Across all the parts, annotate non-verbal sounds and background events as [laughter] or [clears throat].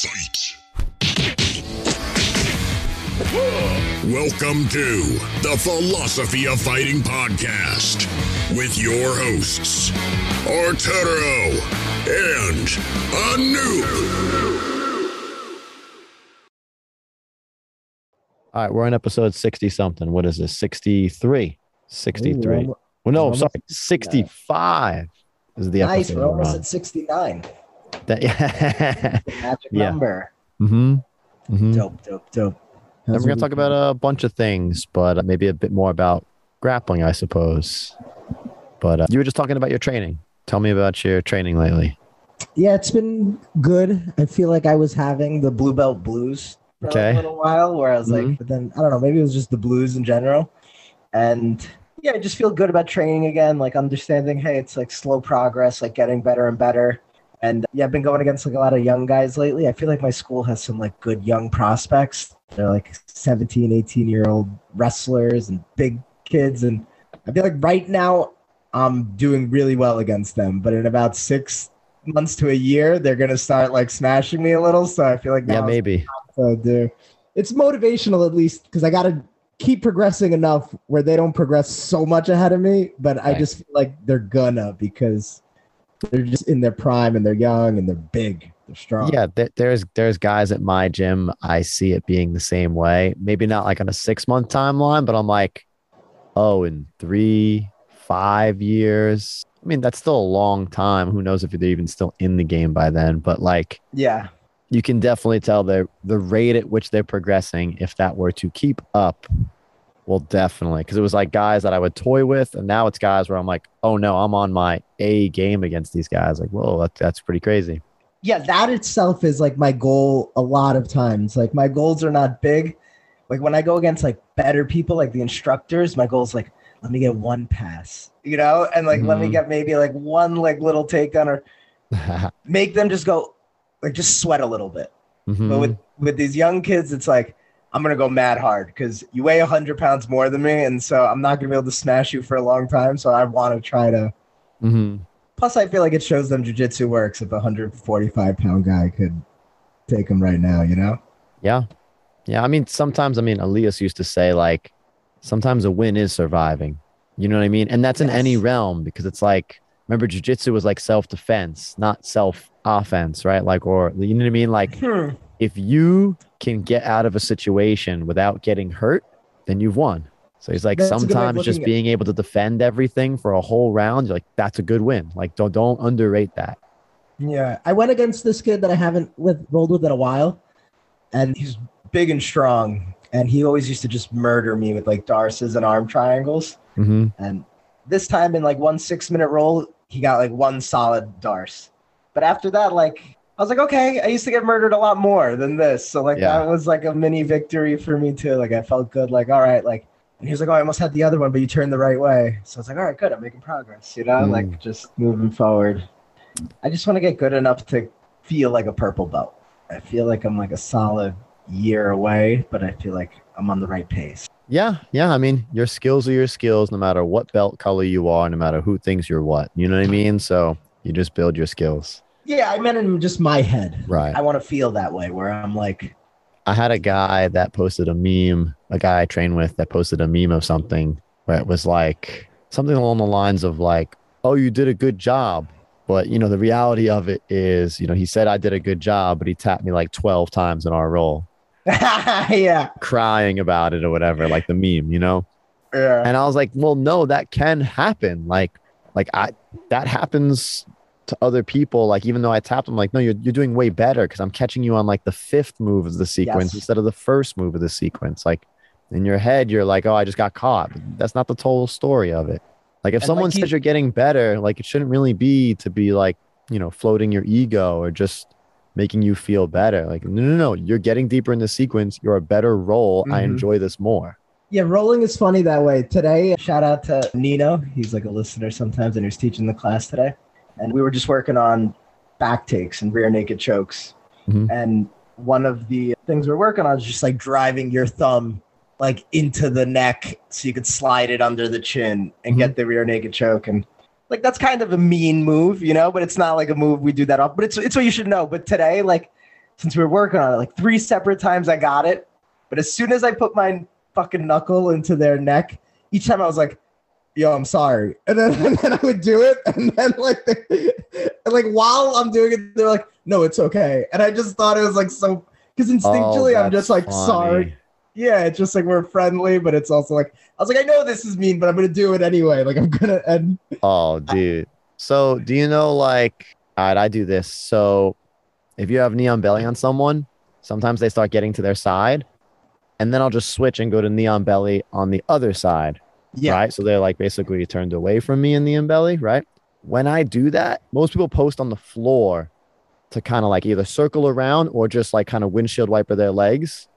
Fight! Welcome to the Philosophy of Fighting Podcast with your hosts, Arturo and Anoop. All right, we're on episode 60 something. What is this? 63. 63. Ooh, well, no, we're sorry, 65 is the episode. nice. We're almost at 69. That, [laughs] yeah. Magic Yeah. number. mm-hmm. Mm-hmm. Dope, dope, dope. And we're to talk about a bunch of things, but maybe a bit more about grappling, I suppose. But uh, you were just talking about your training. Tell me about your training lately. Yeah, it's been good. I feel like I was having the blue belt blues for Okay. a little while where I was Mhm. like, but then I don't know, maybe it was just the blues in general. And yeah, I just feel good about training again, like understanding, hey, it's like slow progress, like getting better and better. And yeah, I've been going against like a lot of young guys lately. I feel like my school has some like good young prospects. They're like 17, 18 year old wrestlers and big kids. And I feel like right now I'm doing really well against them. But in about six months to a year, they're gonna start like smashing me a little. So I feel like Yeah, maybe. so do. It's motivational at least because I gotta keep progressing enough where they don't progress so much ahead of me. But I just feel like they're gonna because they're just in their prime and they're young and they're big, they're strong. Yeah, there, there's there's guys at my gym. I see it being the same way. Maybe not like on a six month timeline, but I'm like, oh, in three, five years. I mean, that's still a long time. Who knows if they're even still in the game by then? But like, yeah, you can definitely tell the the rate at which they're progressing. If that were to keep up, well, definitely. Because it was like guys that I would toy with, and now it's guys where I'm like, oh no, I'm on my A game against these guys. Like, whoa, that, that's pretty crazy. yeah. That itself is like my goal. A lot of times, like my goals are not big. Like when I go against like better people, like the instructors, my goal is like let me get one pass, you know, and like let me Mhm. get maybe like one like little takedown or [laughs] make them just go like just sweat a little bit. Mhm. But with with these young kids, it's like I'm gonna go mad hard because you weigh hundred pounds more than me, and so I'm not gonna be able to smash you for a long time. So I want to try to. Mhm. Plus, I feel like it shows them jujitsu works if a 145 pound guy could take them right now. You know? Yeah. Yeah. I mean, sometimes, I mean, Elias used to say, like, sometimes a win is surviving. You know what I mean? And that's in any realm because it's like, remember, jujitsu was like self defense, not self offense, right? Like, or, you know what I mean? Like, Hmm. If you can get out of a situation without getting hurt, then you've won. So he's like, That's a good way of sometimes just being able to defend everything for a whole round, you're like, that's a good win. Like, don't don't underrate that. Yeah, I went against this kid that I haven't with rolled with in a while, and he's big and strong, and he always used to just murder me with like darces and arm triangles. hmm And this time in like one six minute roll, he got like one solid darce. But after that, like I was like, okay, I used to get murdered a lot more than this. So like Yeah. that was like a mini victory for me too. Like I felt good, like, all right, like and he was like, Oh, I almost had the other one, but you turned the right way. So I was like, All right, good, I'm making progress, you know, Mm. like just moving forward. I just want to get good enough to feel like a purple belt. I feel like I'm like a solid year away, but I feel like I'm on the right pace. Yeah, yeah. I mean, your skills are your skills, no matter what belt color you are, no matter who thinks you're what. You know what I mean? So you just build your skills. Yeah, I meant in just my head. Right. I want to feel that way where I'm like, I had a guy that posted a meme, a guy I train with that posted a meme of something where it was like something along the lines of like, "Oh, you did a good job." But, you know, the reality of it is, you know, he said I did a good job, but he tapped me like 12 times in our roll, [laughs] yeah, crying about it or whatever, like the meme, you know? yeah, And I was like, well, no, that can happen. Like, like I that happens to other people. Like, even though I tapped them, like, no, you're you're doing way better because I'm catching you on like the fifth move of the sequence Yes. instead of the first move of the sequence. Like in your head, you're like, oh, I just got caught. But that's not the total story of it. Like if And, someone like, he- says you're getting better, like it shouldn't really be to be like, you know, floating your ego or just making you feel better. Like, no, no, no, you're getting deeper in the sequence. You're a better role. I Mhm. enjoy this more. yeah. Rolling is funny that way. Today, shout out to Nino. He's like a listener sometimes, and he's teaching the class today. And we were just working on back takes and rear naked chokes. Mhm. And one of the things we're working on is just like driving your thumb like into the neck so you could slide it under the chin and Mhm. get the rear naked choke. And like that's kind of a mean move, you know, but it's not like a move we do that off. But it's it's what you should know. But today, like since we were working on it, like three separate times I got it. But as soon as I put my fucking knuckle into their neck, each time I was like, yo, I'm sorry. And then, [laughs] and then I would do it. And then like, they, and like while I'm doing it, they're like, no, it's okay. And I just thought it was like so, because instinctually Oh, I'm just like, sorry. Yeah, it's just like we're friendly, but it's also like, I was like, I know this is mean, but I'm going to do it anyway. Like I'm going to, and Oh, dude. So, do you know, like, all right, I do this. So, if you have knee on belly on someone, sometimes they start getting to their side, and then I'll just switch and go to knee on belly on the other side, yeah. right? So they're like basically turned away from me in knee on belly, right? When I do that, most people post on the floor to kind of like either circle around or just like kind of windshield wiper their legs.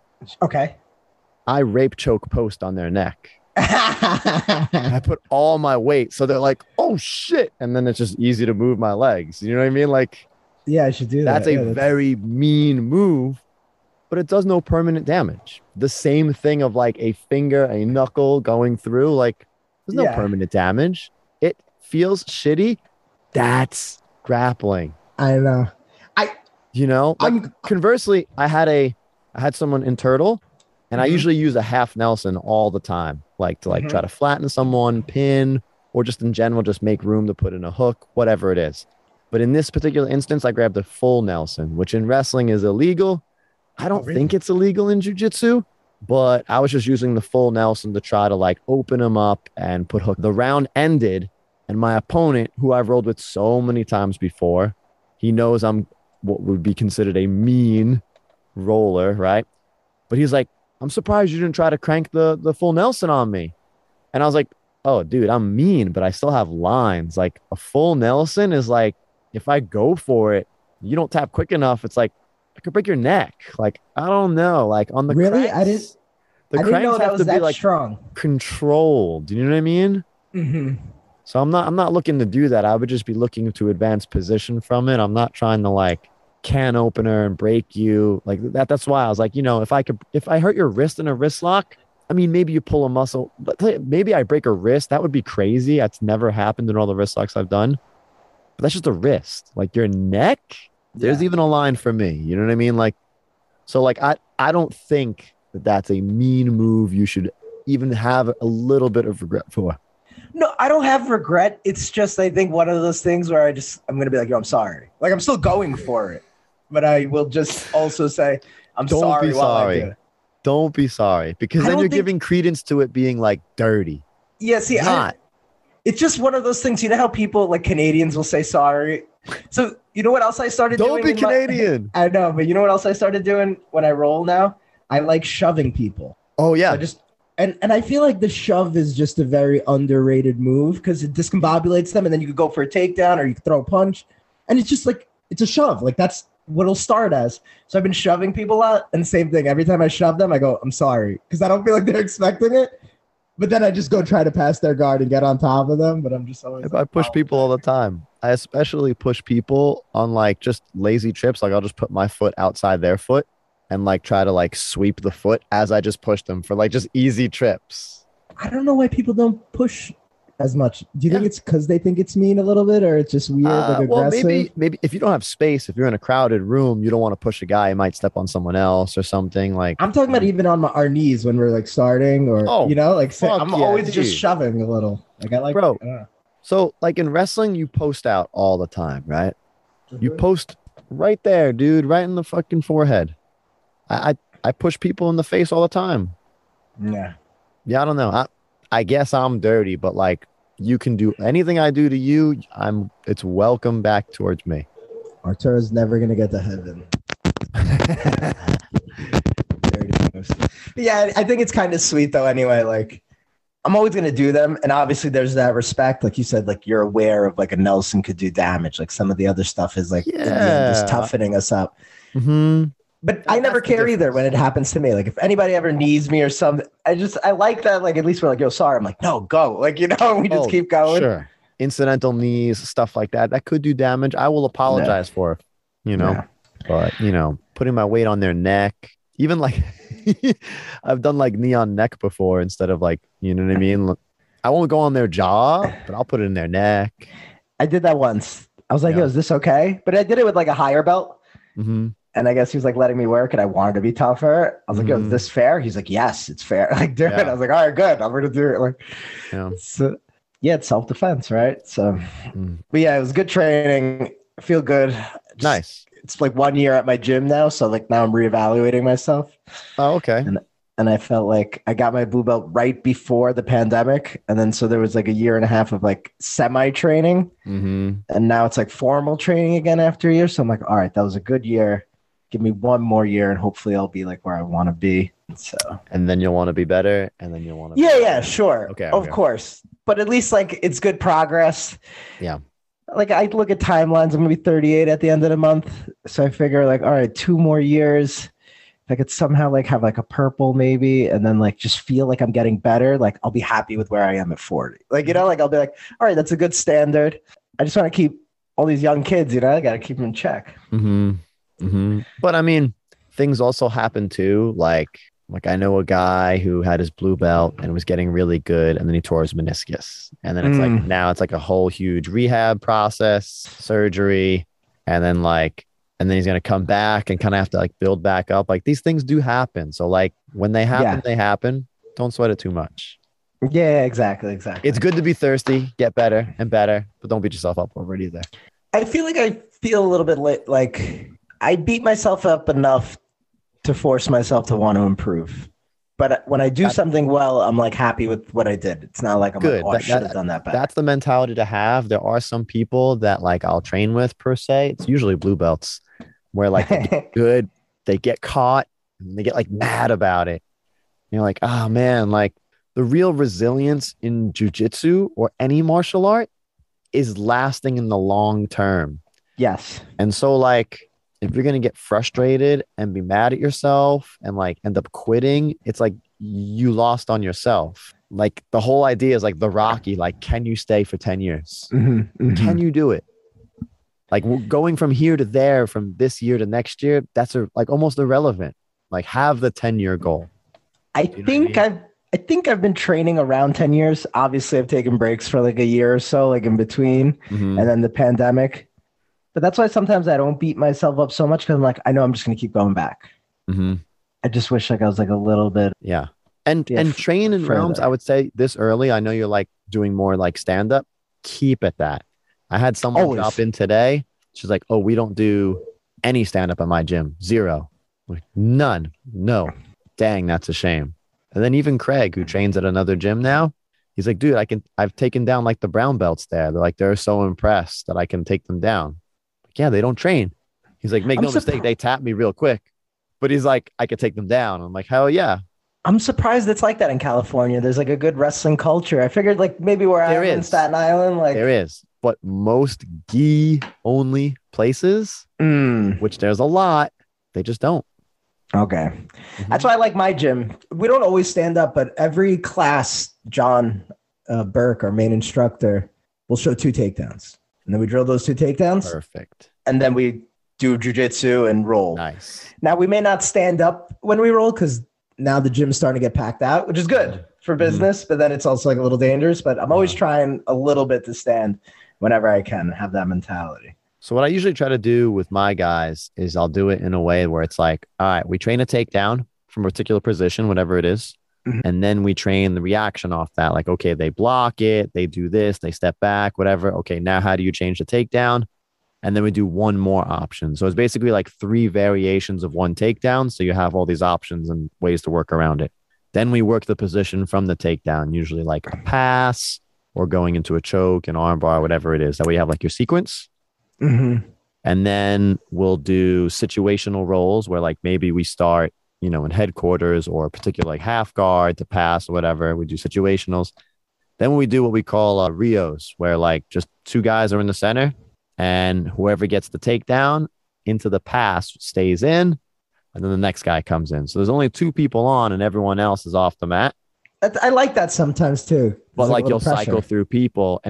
Okay. I rape choke post on their neck. I put all my weight. So they're like, oh shit. And then it's just easy to move my legs. You know what I mean? Like yeah, I should do that. that's a Yeah, very mean move, but it does no permanent damage. The same thing of like a finger, a knuckle going through, like there's no Yeah. permanent damage. It feels shitty. That's grappling. I know. I you know, like I'm conversely, I had a I had someone in turtle, and I Mhm. usually use a half Nelson all the time, like to like Mhm. try to flatten someone, pin, or just in general, just make room to put in a hook, whatever it is. But in this particular instance, I grabbed a full Nelson, which in wrestling is illegal. I don't really? think it's illegal in jujitsu, but I was just using the full Nelson to try to like open him up and put hook. The round ended, and my opponent, who I've rolled with so many times before, he knows I'm what would be considered a mean roller, right? But he's like, I'm surprised you didn't try to crank the the full Nelson on me. And I was like, oh, dude, I'm mean, but I still have lines. Like a full Nelson is like, if I go for it, you don't tap quick enough. It's like I could break your neck. Like I don't know. Like on the Really? I cranks, didn't- The I didn't cranks that have to be like strong. controlled. Do you know what I mean? Mm-hmm. So I'm not I'm not looking to do that. I would just be looking to advance position from it. I'm not trying to like can opener and break you like that. That's why I was like, you know, if I could if I hurt your wrist in a wrist lock, I mean maybe you pull a muscle, but maybe I break a wrist. That would be crazy. That's never happened in all the wrist locks I've done. But that's just a wrist. Like your neck, there's Yeah. even a line for me. You know what I mean? Like so like I I don't think that that's a mean move you should even have a little bit of regret for. No, I don't have regret. It's just I think one of those things where I just I'm gonna be like, yo, I'm sorry. Like I'm still going for it, but I will just also say I'm Don't sorry. be while I sorry. do it. Don't be sorry because then you're think- giving credence to it being like dirty. Yeah, see, not. It's just one of those things. You know how people like Canadians will say sorry. So you know what else I started doing. Don't be in my- Canadian. [laughs] I know, but you know what else I started doing when I roll now? I like shoving people. oh I yeah. just and and I feel like the shove is just a very underrated move because it discombobulates them, and then you could go for a takedown or you could throw a punch, and it's just like it's a shove. Like that's what it'll start as. So I've been shoving people out, and same thing. Every time I shove them, I go, "I'm sorry," because I don't feel like they're [laughs] expecting it. But then I just go try to pass their guard and get on top of them. But I'm just always. If I push oh, people all the time. I especially push people on like just lazy trips. Like I'll just put my foot outside their foot and like try to like sweep the foot as I just push them for like just easy trips. I don't know why people don't push as much. Do you think it's because they think it's mean a little bit, or it's just weird, Uh, like well, maybe maybe if you don't have space, if you're in a crowded room, you don't want to push a guy. You might step on someone else or something. Like I'm talking about even on my, our knees when we're like starting, or Oh, you know, like I'm yeah, always just shoving a little. Like I like, Bro. I so, like in wrestling, you post out all the time, right? You Mhm. post right there, dude, right in the fucking forehead. I, I I push people in the face all the time. yeah. Yeah, I don't know. I I guess I'm dirty, but like you can do anything I do to you, I'm it's welcome back towards me. Arturo's never gonna get to heaven. [laughs] Yeah, I think it's kind of sweet though. Anyway, like I'm always gonna do them, and obviously there's that respect. Like you said, like you're aware of like a Nelson could do damage. Like some of the other stuff is like in the end, just toughening us up. hmm But I never care either when it happens to me. Like if anybody ever needs me or something, I just I like that. Like at least we're like, yo, sorry. I'm like, no, go. Like you know, [laughs] we just Oh, keep going. Sure. Incidental knees, stuff like that. That could do damage. I will apologize for, you know. But you know, putting my weight on their neck, even like [laughs] I've done like knee on neck before instead of like, you know what I mean? I won't go on their jaw, but I'll put it in their neck. I did that once. I was like, Yeah. yo, is this okay? But I did it with like a higher belt. hmm And I guess he was like letting me work, and I wanted to be tougher. I was like, "Yo, is Mhm. this fair?" He's like, "Yes, it's fair." [laughs] Like, do it. I was like, "All right, good. I'm gonna do it." Like, Yeah. so, yeah, it's self defense, right? So, Mm. but yeah, it was good training. I feel good. Just- Nice. It's like one year at my gym now, so like now I'm reevaluating myself, Oh, okay. and I felt like I got my blue belt right before the pandemic, and then so there was like a year and a half of like semi training, Mm-hmm. and now it's like formal training again after a year. So I'm like, all right, that was a good year. Give me one more year, and hopefully I'll be like where I want to be. So And then you'll want to be better, and then you'll want to. yeah, yeah, sure, Okay, of okay. course, but at least like it's good progress. Yeah. Like I look at timelines, I'm gonna be 38 at the end of the month, so I figure like, all right, two more years. If I could somehow like have like a purple maybe, and then like just feel like I'm getting better, like I'll be happy with where I am at 40. Like you know, like I'll be like, all right, that's a good standard. I just want to keep all these young kids, you know, I got to keep them in check. Mm-hmm. Mm-hmm. But I mean, things also happen too. Like, like I know a guy who had his blue belt and was getting really good, and then he tore his meniscus, and then it's like Mm. now it's like a whole huge rehab process, surgery, and then like, and then he's gonna come back and kind of have to like build back up. Like these things do happen. So like when they happen, Yeah. they happen. Don't sweat it too much. Yeah, exactly, exactly. It's good to be thirsty, get better and better, but don't beat yourself up over it either. I feel like I feel a little bit li- like I beat myself up enough to force myself to want to improve. But when I do That- something well, I'm like happy with what I did. It's not like I'm Good. like, oh, I should have done that better. that's the mentality to have. There are some people that like I'll train with per se. It's usually blue belts where like they get [laughs] good, they get caught and they get like mad about it. You're like, oh man, like the real resilience in jujitsu or any martial art is lasting in the long term. yes. And so like if you're gonna get frustrated and be mad at yourself and like end up quitting, it's like you lost on yourself. Like the whole idea is like the Rocky, like, can you stay for 10 years? Mhm, mhm. Can you do it? Like going from here to there, from this year to next year, that's a, like almost irrelevant. Like have the 10 year goal. I know what I think mean? I've I think I've been training around 10 years. Obviously, I've taken breaks for like a year or so, like in between, Mhm. and then the pandemic. But that's why sometimes I don't beat myself up so much because I'm like, I know I'm just gonna keep going back. Mhm. I just wish like I was like a little bit Yeah. And Yeah, and train in realms. I would say this early. I know you're like doing more like stand up. Keep at that. I had someone Always. drop in today. She's like, "Oh, we don't do any stand up at my gym. Zero. Like, none. No. Dang, that's a shame. And then even Craig, who trains at another gym now, he's like, "Dude, I can. I've taken down like the brown belts there. They're like they're so impressed that I can take them down. Like, yeah, they don't train. He's like, make I'm no mistake, they tap me real quick. But he's like, I could take them down. I'm like, hell yeah. I'm surprised it's like that in California. There's like a good wrestling culture. I figured like maybe where There I'm in. Staten Island, like There is, but most gi only places, Mm, which there's a lot, they just don't. okay. Mm-hmm. That's why I like my gym. We don't always stand up, but every class, John uh, Burke, our main instructor, will show two takedowns, and then we drill those two takedowns, Perfect. and then we do jujitsu and roll. Nice. Now we may not stand up when we roll because now the gym's starting to get packed out, which is good for mm-hmm. business, but then it's also like a little dangerous. But I'm always Yeah. trying a little bit to stand whenever I can and have that mentality. So what I usually try to do with my guys is I'll do it in a way where it's like, all right, we train a takedown from a particular position, whatever it is, Mhm. And then we train the reaction off that. Like, okay, they block it, they do this, they step back, whatever. Okay, now how do you change the takedown? And then we do one more option. So it's basically like three variations of one takedown. So you have all these options and ways to work around it. Then we work the position from the takedown, usually like a pass or going into a choke, an armbar, whatever it is. That way you have like your sequence. Mm-hmm. And then we'll do situational rolls where like maybe we start, you know, in headquarters or a particular like half guard to pass or whatever. We do situationals. Then we do what we call uh, Rios, where like just two guys are in the center and whoever gets the takedown into the pass stays in and then the next guy comes in. So there's only two people on and everyone else is off the mat. I, I like that sometimes too. But like you'll cycle through people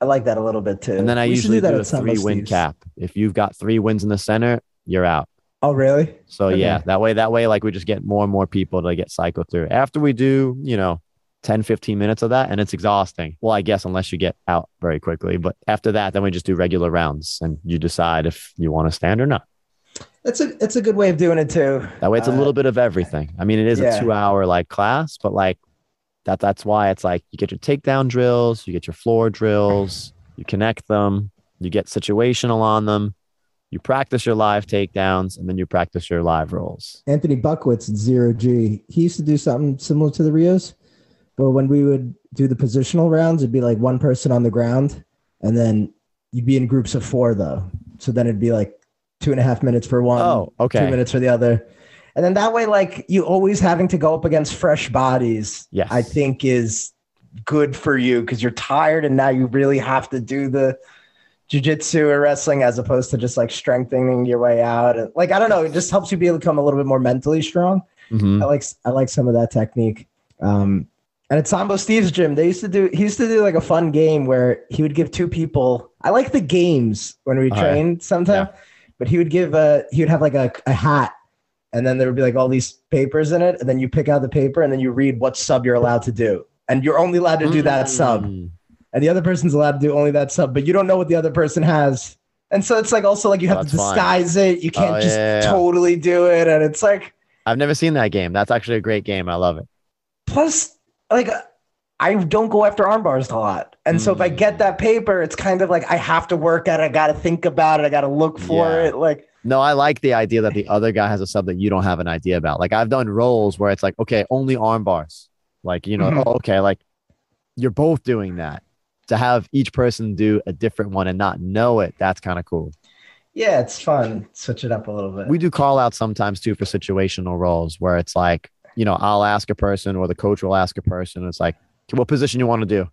and everyone gets their stand up work with no worry about space or getting hurt. You know what I mean? I, I like that a little bit too. And then I We usually do, that a three win cap. If you've got three wins in the center, you're out. Oh, really? So Okay. yeah, that way, that way, like we just get more and more people to get cycled through. After we do, you know, 10, 15 minutes of that and it's exhausting. Well, I guess unless you get out very quickly. But after that, then we just do regular rounds and you decide if you want to stand or not. It's a it's a good way of doing it too. That way it's a Uh, little bit of everything. I mean, it is yeah. a two hour like class, but like that that's why it's like you get your takedown drills, you get your floor drills, you connect them, you get situational on them, you practice your live takedowns, and then you practice your live rolls. Anthony Buckwitz at zero G. He used to do something similar to the Rios, but when we would do the positional rounds, it'd be like one person on the ground, and then you'd be in groups of four though. So then it'd be like two and a half minutes for one, Oh, okay. two minutes for the other. And then that way, like you always having to go up against fresh bodies, Yes. I think is good for you because you're tired and now you really have to do the jujitsu or wrestling as opposed to just like strengthening your way out. And like I don't know, it just helps you be become a little bit more mentally strong. Mhm. I like I like some of that technique. Um, and at Sambo Steve's gym, they used to do he used to do like a fun game where he would give two people. I like the games when we Oh, yeah. trained sometimes, but he would give a he would have like a, a hat, and then there would be like all these papers in it, and then you pick out the paper and then you read what sub you're allowed to do, and you're only allowed to do that sub, Mm. and the other person's allowed to do only that sub, but you don't know what the other person has. And so it's like also like you have to That's fine. disguise it. You can't Oh, just yeah, yeah, totally do it. And it's like I've never seen that game. That's actually a great game. I love it. plus like I don't go after arm bars a lot. And so if I get that paper, it's kind of like I have to work at it. I got to think about it. I got to look for Yeah. it. Like, No, I like the idea that the other guy has a sub that you don't have an idea about. Like I've done rolls where it's like, okay, only arm bars. Like, you know, Mhm. oh, okay, like you're both doing that. To have each person do a different one and not know it, that's kind of cool. yeah, it's fun. Switch it up a little bit. We do call out sometimes too for situational rolls where it's like, you know, I'll ask a person or the coach will ask a person. It's like, what position you want to do?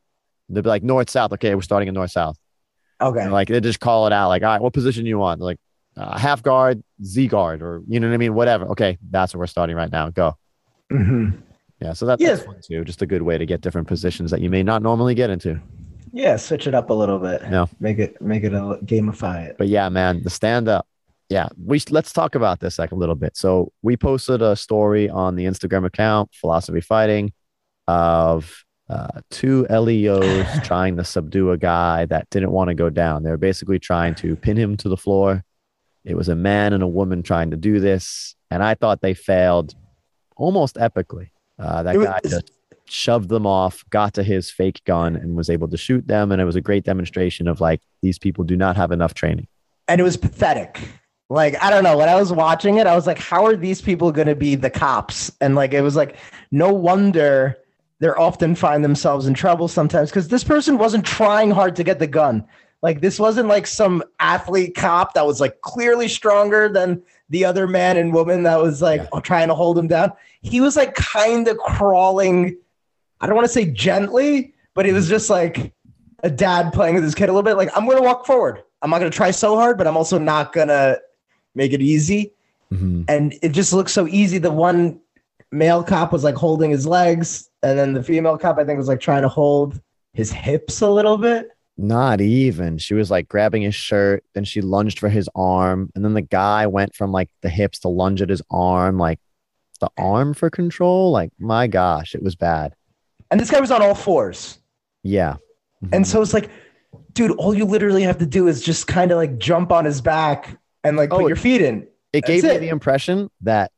They'll be like north south. Okay, we're starting in north south. okay. And like they just call it out, like, all right, what position you want? Like uh, half guard, Z guard, or you know what I mean? Whatever. Okay, that's what we're starting right now. Go. hmm Yeah, so that, Yeah. that's fun too. Just a good way to get different positions that you may not normally get into. Yeah, switch it up a little bit. Yeah. Make it make it a gamify it. But yeah, man, the stand up. Yeah, we let's talk about this like a little bit. So we posted a story on the Instagram account, Philosophy Fighting, of uh, two LEOs [laughs] trying to subdue a guy that didn't want to go down. They were basically trying to pin him to the floor. It was a man and a woman trying to do this, and I thought they failed almost epically. Uh, that was- guy just shoved them off, got to his fake gun, and was able to shoot them. And it was a great demonstration of like these people do not have enough training. And it was pathetic. Like, I don't know. When I was watching it, I was like, how are these people going to be the cops? And like, it was like, no wonder they're often find themselves in trouble sometimes because this person wasn't trying hard to get the gun. Like, this wasn't like some athlete cop that was like clearly stronger than the other man and woman that was like Yeah. trying to hold him down. He was like kind of crawling. I don't want to say gently, but it was just like a dad playing with his kid a little bit. Like, I'm going to walk forward. I'm not going to try so hard, but I'm also not going to make it easy. Mm-hmm. And it just looks so easy. The one male cop was like holding his legs, and then the female cop, I think, was like trying to hold his hips a little bit. Not even. She was like grabbing his shirt, then she lunged for his arm, and then the guy went from like the hips to lunge at his arm, like the arm for control. Like my gosh, it was bad. And this guy was on all fours. Yeah. And mm-hmm. so it's like, dude, all you literally have to do is just kind of like jump on his back and like put Oh, your feet in. it gave That's me the impression that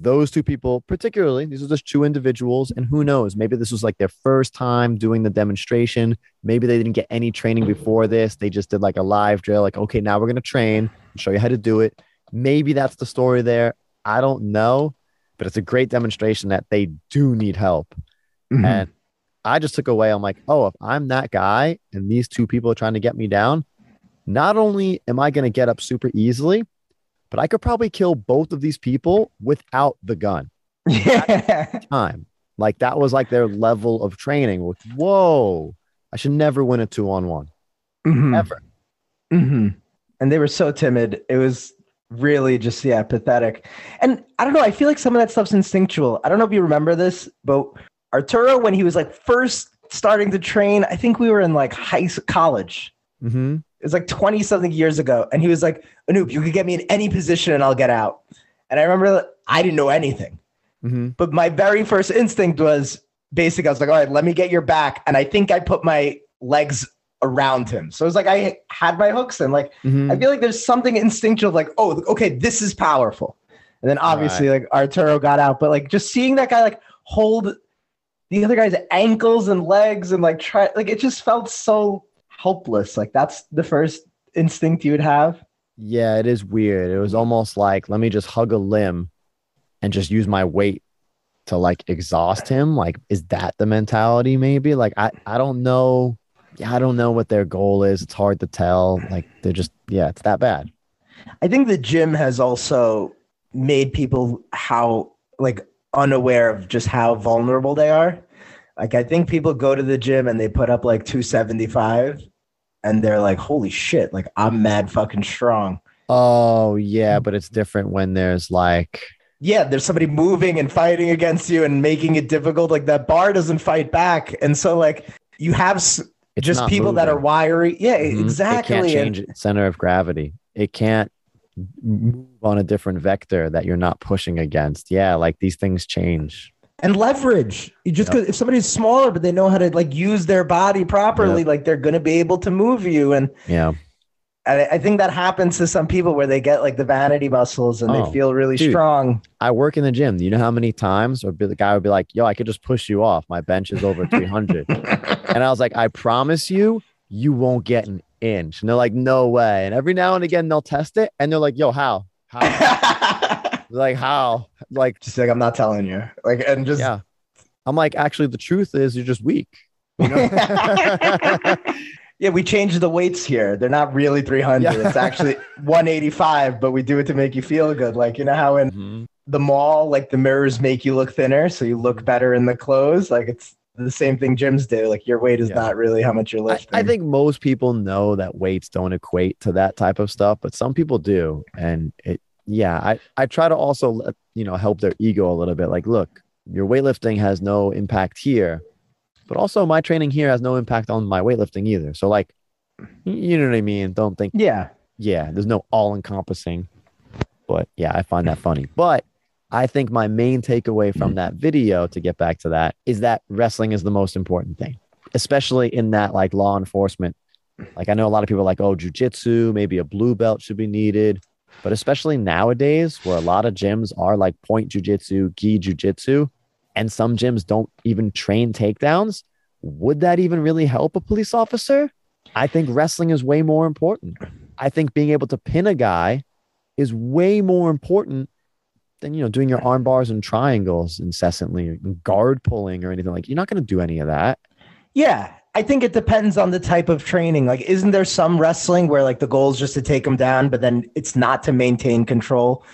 those two people, particularly, these are just two individuals, and who knows, maybe this was like their first time doing the demonstration. Maybe they didn't get any training before this. They just did like a live drill, like, okay, now we're gonna train and show you how to do it. Maybe that's the story there. I don't know, but it's a great demonstration that they do need help. Mm-hmm. And I just took away, I'm like, oh, if I'm that guy and these two people are trying to get me down, not only am I going to get up super easily, but I could probably kill both of these people without the gun yeah. [laughs] time. Like that was like their level of training. With whoa, I should never win a two on one Mhm. ever. hmm And they were so timid. It was really just yeah pathetic. And I don't know. I feel like some of that stuff's instinctual. I don't know if you remember this, but Arturo, when he was like first starting to train, I think we were in like high college. Mm-hmm. It was like twenty something years ago, and he was like, "Anoop, you could get me in any position and I'll get out." And I remember that I didn't know anything, Mm-hmm. but my very first instinct was basically I was like, all right, let me get your back. And I think I put my legs around him. So it was like I had my hooks and like Mhm. I feel like there's something instinctual like, oh, okay, this is powerful. And then obviously like Arturo got out, but like just seeing that guy like hold the other guy's ankles and legs and like try like it just felt so helpless. Like that's the first instinct you would have. Yeah, it is weird. It was almost like let me just hug a limb and just use my weight to like exhaust him. Like, is that the mentality? Maybe. Like, I I don't know. Yeah, I don't know what their goal is. It's hard to tell. Like, they're just yeah, it's that bad. I think the gym has also made people how like unaware of just how vulnerable they are. Like I think people go to the gym and they put up like 275 and they're like, holy shit, like I'm mad fucking strong. Oh yeah, but it's different when there's like Yeah, there's somebody moving and fighting against you and making it difficult. Like that bar doesn't fight back. And so like you have s- just people that are wiry. Yeah, Mhm. exactly. It can't change its center of gravity. It can't move on a different vector that you're not pushing against. Yeah, like these things change. And leverage. You just Yep. if somebody's smaller, but they know how to like use their body properly, like they're going to be able to move you. And Yeah. I, I think that happens to some people where they get like the vanity muscles and Oh, they feel really dude. strong. I work in the gym. You know how many times or the guy would be like, "Yo, I could just push you off. My bench is over [laughs] 300." and I was like, "I promise you, you won't get an inch." And they're like, "No way." And every now and again they'll test it and they're like, "Yo, how? How?" [laughs] like how? Like just like I'm not telling you, like, and just yeah. I'm like, actually, the truth is you're just weak. You know? [laughs] yeah, we changed the weights here. They're not really 300. Yeah. It's actually [laughs] 185, but we do it to make you feel good. Like, you know how in Mhm. the mall, like the mirrors make you look thinner, so you look better in the clothes. Like, it's the same thing gyms do. Like, your weight is Yeah. not really how much you're I, lifting. I think most people know that weights don't equate to that type of stuff, but some people do. And it, yeah, I, I try to also let, you know, help their ego a little bit. Like, look, your weightlifting has no impact here, but also my training here has no impact on my weightlifting either. So, like, you know what I mean? Don't think, yeah. yeah, there's no all encompassing. But yeah, I find that funny. But I think my main takeaway from mm. that video, to get back to that, is that wrestling is the most important thing, especially in that like law enforcement. Like I know a lot of people are like, oh, jujitsu, maybe a blue belt should be needed. But especially nowadays, where a lot of gyms are like point jujitsu, gi jujitsu, and some gyms don't even train takedowns, would that even really help a police officer? I think wrestling is way more important. I think being able to pin a guy is way more important than you know doing your arm bars and triangles incessantly, guard pulling or anything like. You're not going to do any of that. Yeah, I think it depends on the type of training. Like, isn't there some wrestling where like the goal is just to take them down, but then it's not to maintain control?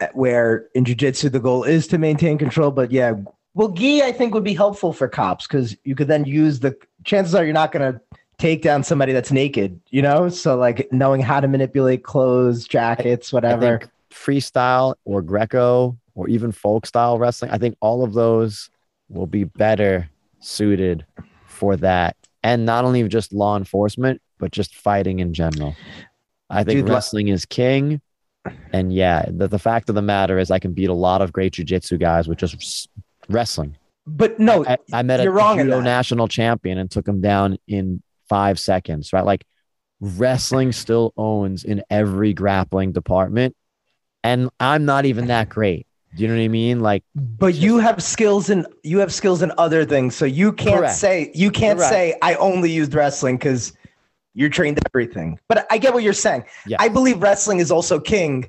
Uh, Where in jujitsu the goal is to maintain control, but yeah, well, gi I think would be helpful for cops because you could then use the. Chances are you're not going to take down somebody that's naked, you know. So like knowing how to manipulate clothes, jackets, whatever. freestyle or Greco or even folk style wrestling, I think all of those will be better suited for that. And not only just law enforcement, but just fighting in general. I think Dude, wrestling is king. And yeah, the, the fact of the matter is I can beat a lot of great jujitsu guys with just wrestling. but no, I, I met a wrong judo national champion and took him down in five seconds, right? Like wrestling still owns in every grappling department. And I'm not even that great. Do you know what I mean? Like, But you have skills in you have skills in other things, so you can't Correct. say you can't Correct. say I only used wrestling because you're trained everything. But I get what you're saying. Yeah. I believe wrestling is also king,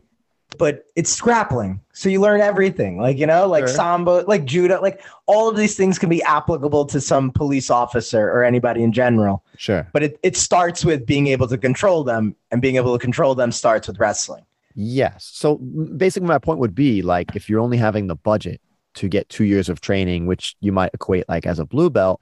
but it's grappling, so you learn everything. Like you know, like Sure. sambo, like judo, like all of these things can be applicable to some police officer or anybody in general. sure. But it, it starts with being able to control them, and being able to control them starts with wrestling. Yes. So basically, my point would be like, if you're only having the budget to get two years of training, which you might equate like as a blue belt,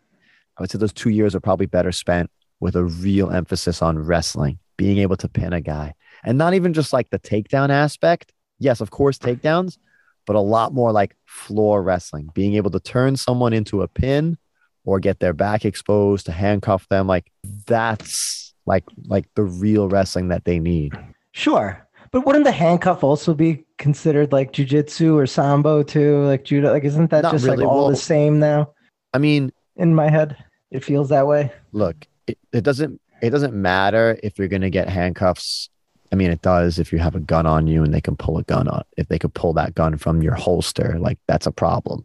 I would say those two years are probably better spent with a real emphasis on wrestling, being able to pin a guy, and not even just like the takedown aspect. Yes, of course, takedowns, but a lot more like floor wrestling, being able to turn someone into a pin or get their back exposed to handcuff them. Like that's like like the real wrestling that they need. Sure. But wouldn't the handcuff also be considered like jujitsu or sambo too? Like judo? Like, isn't that Not just really. like all Well- the same now? I mean, In my head, it feels that way. look, it, it doesn't it doesn't matter if you're gonna get handcuffs. I mean, it does if you have a gun on you and they can pull a gun on. If they could pull that gun from your holster, like that's a problem.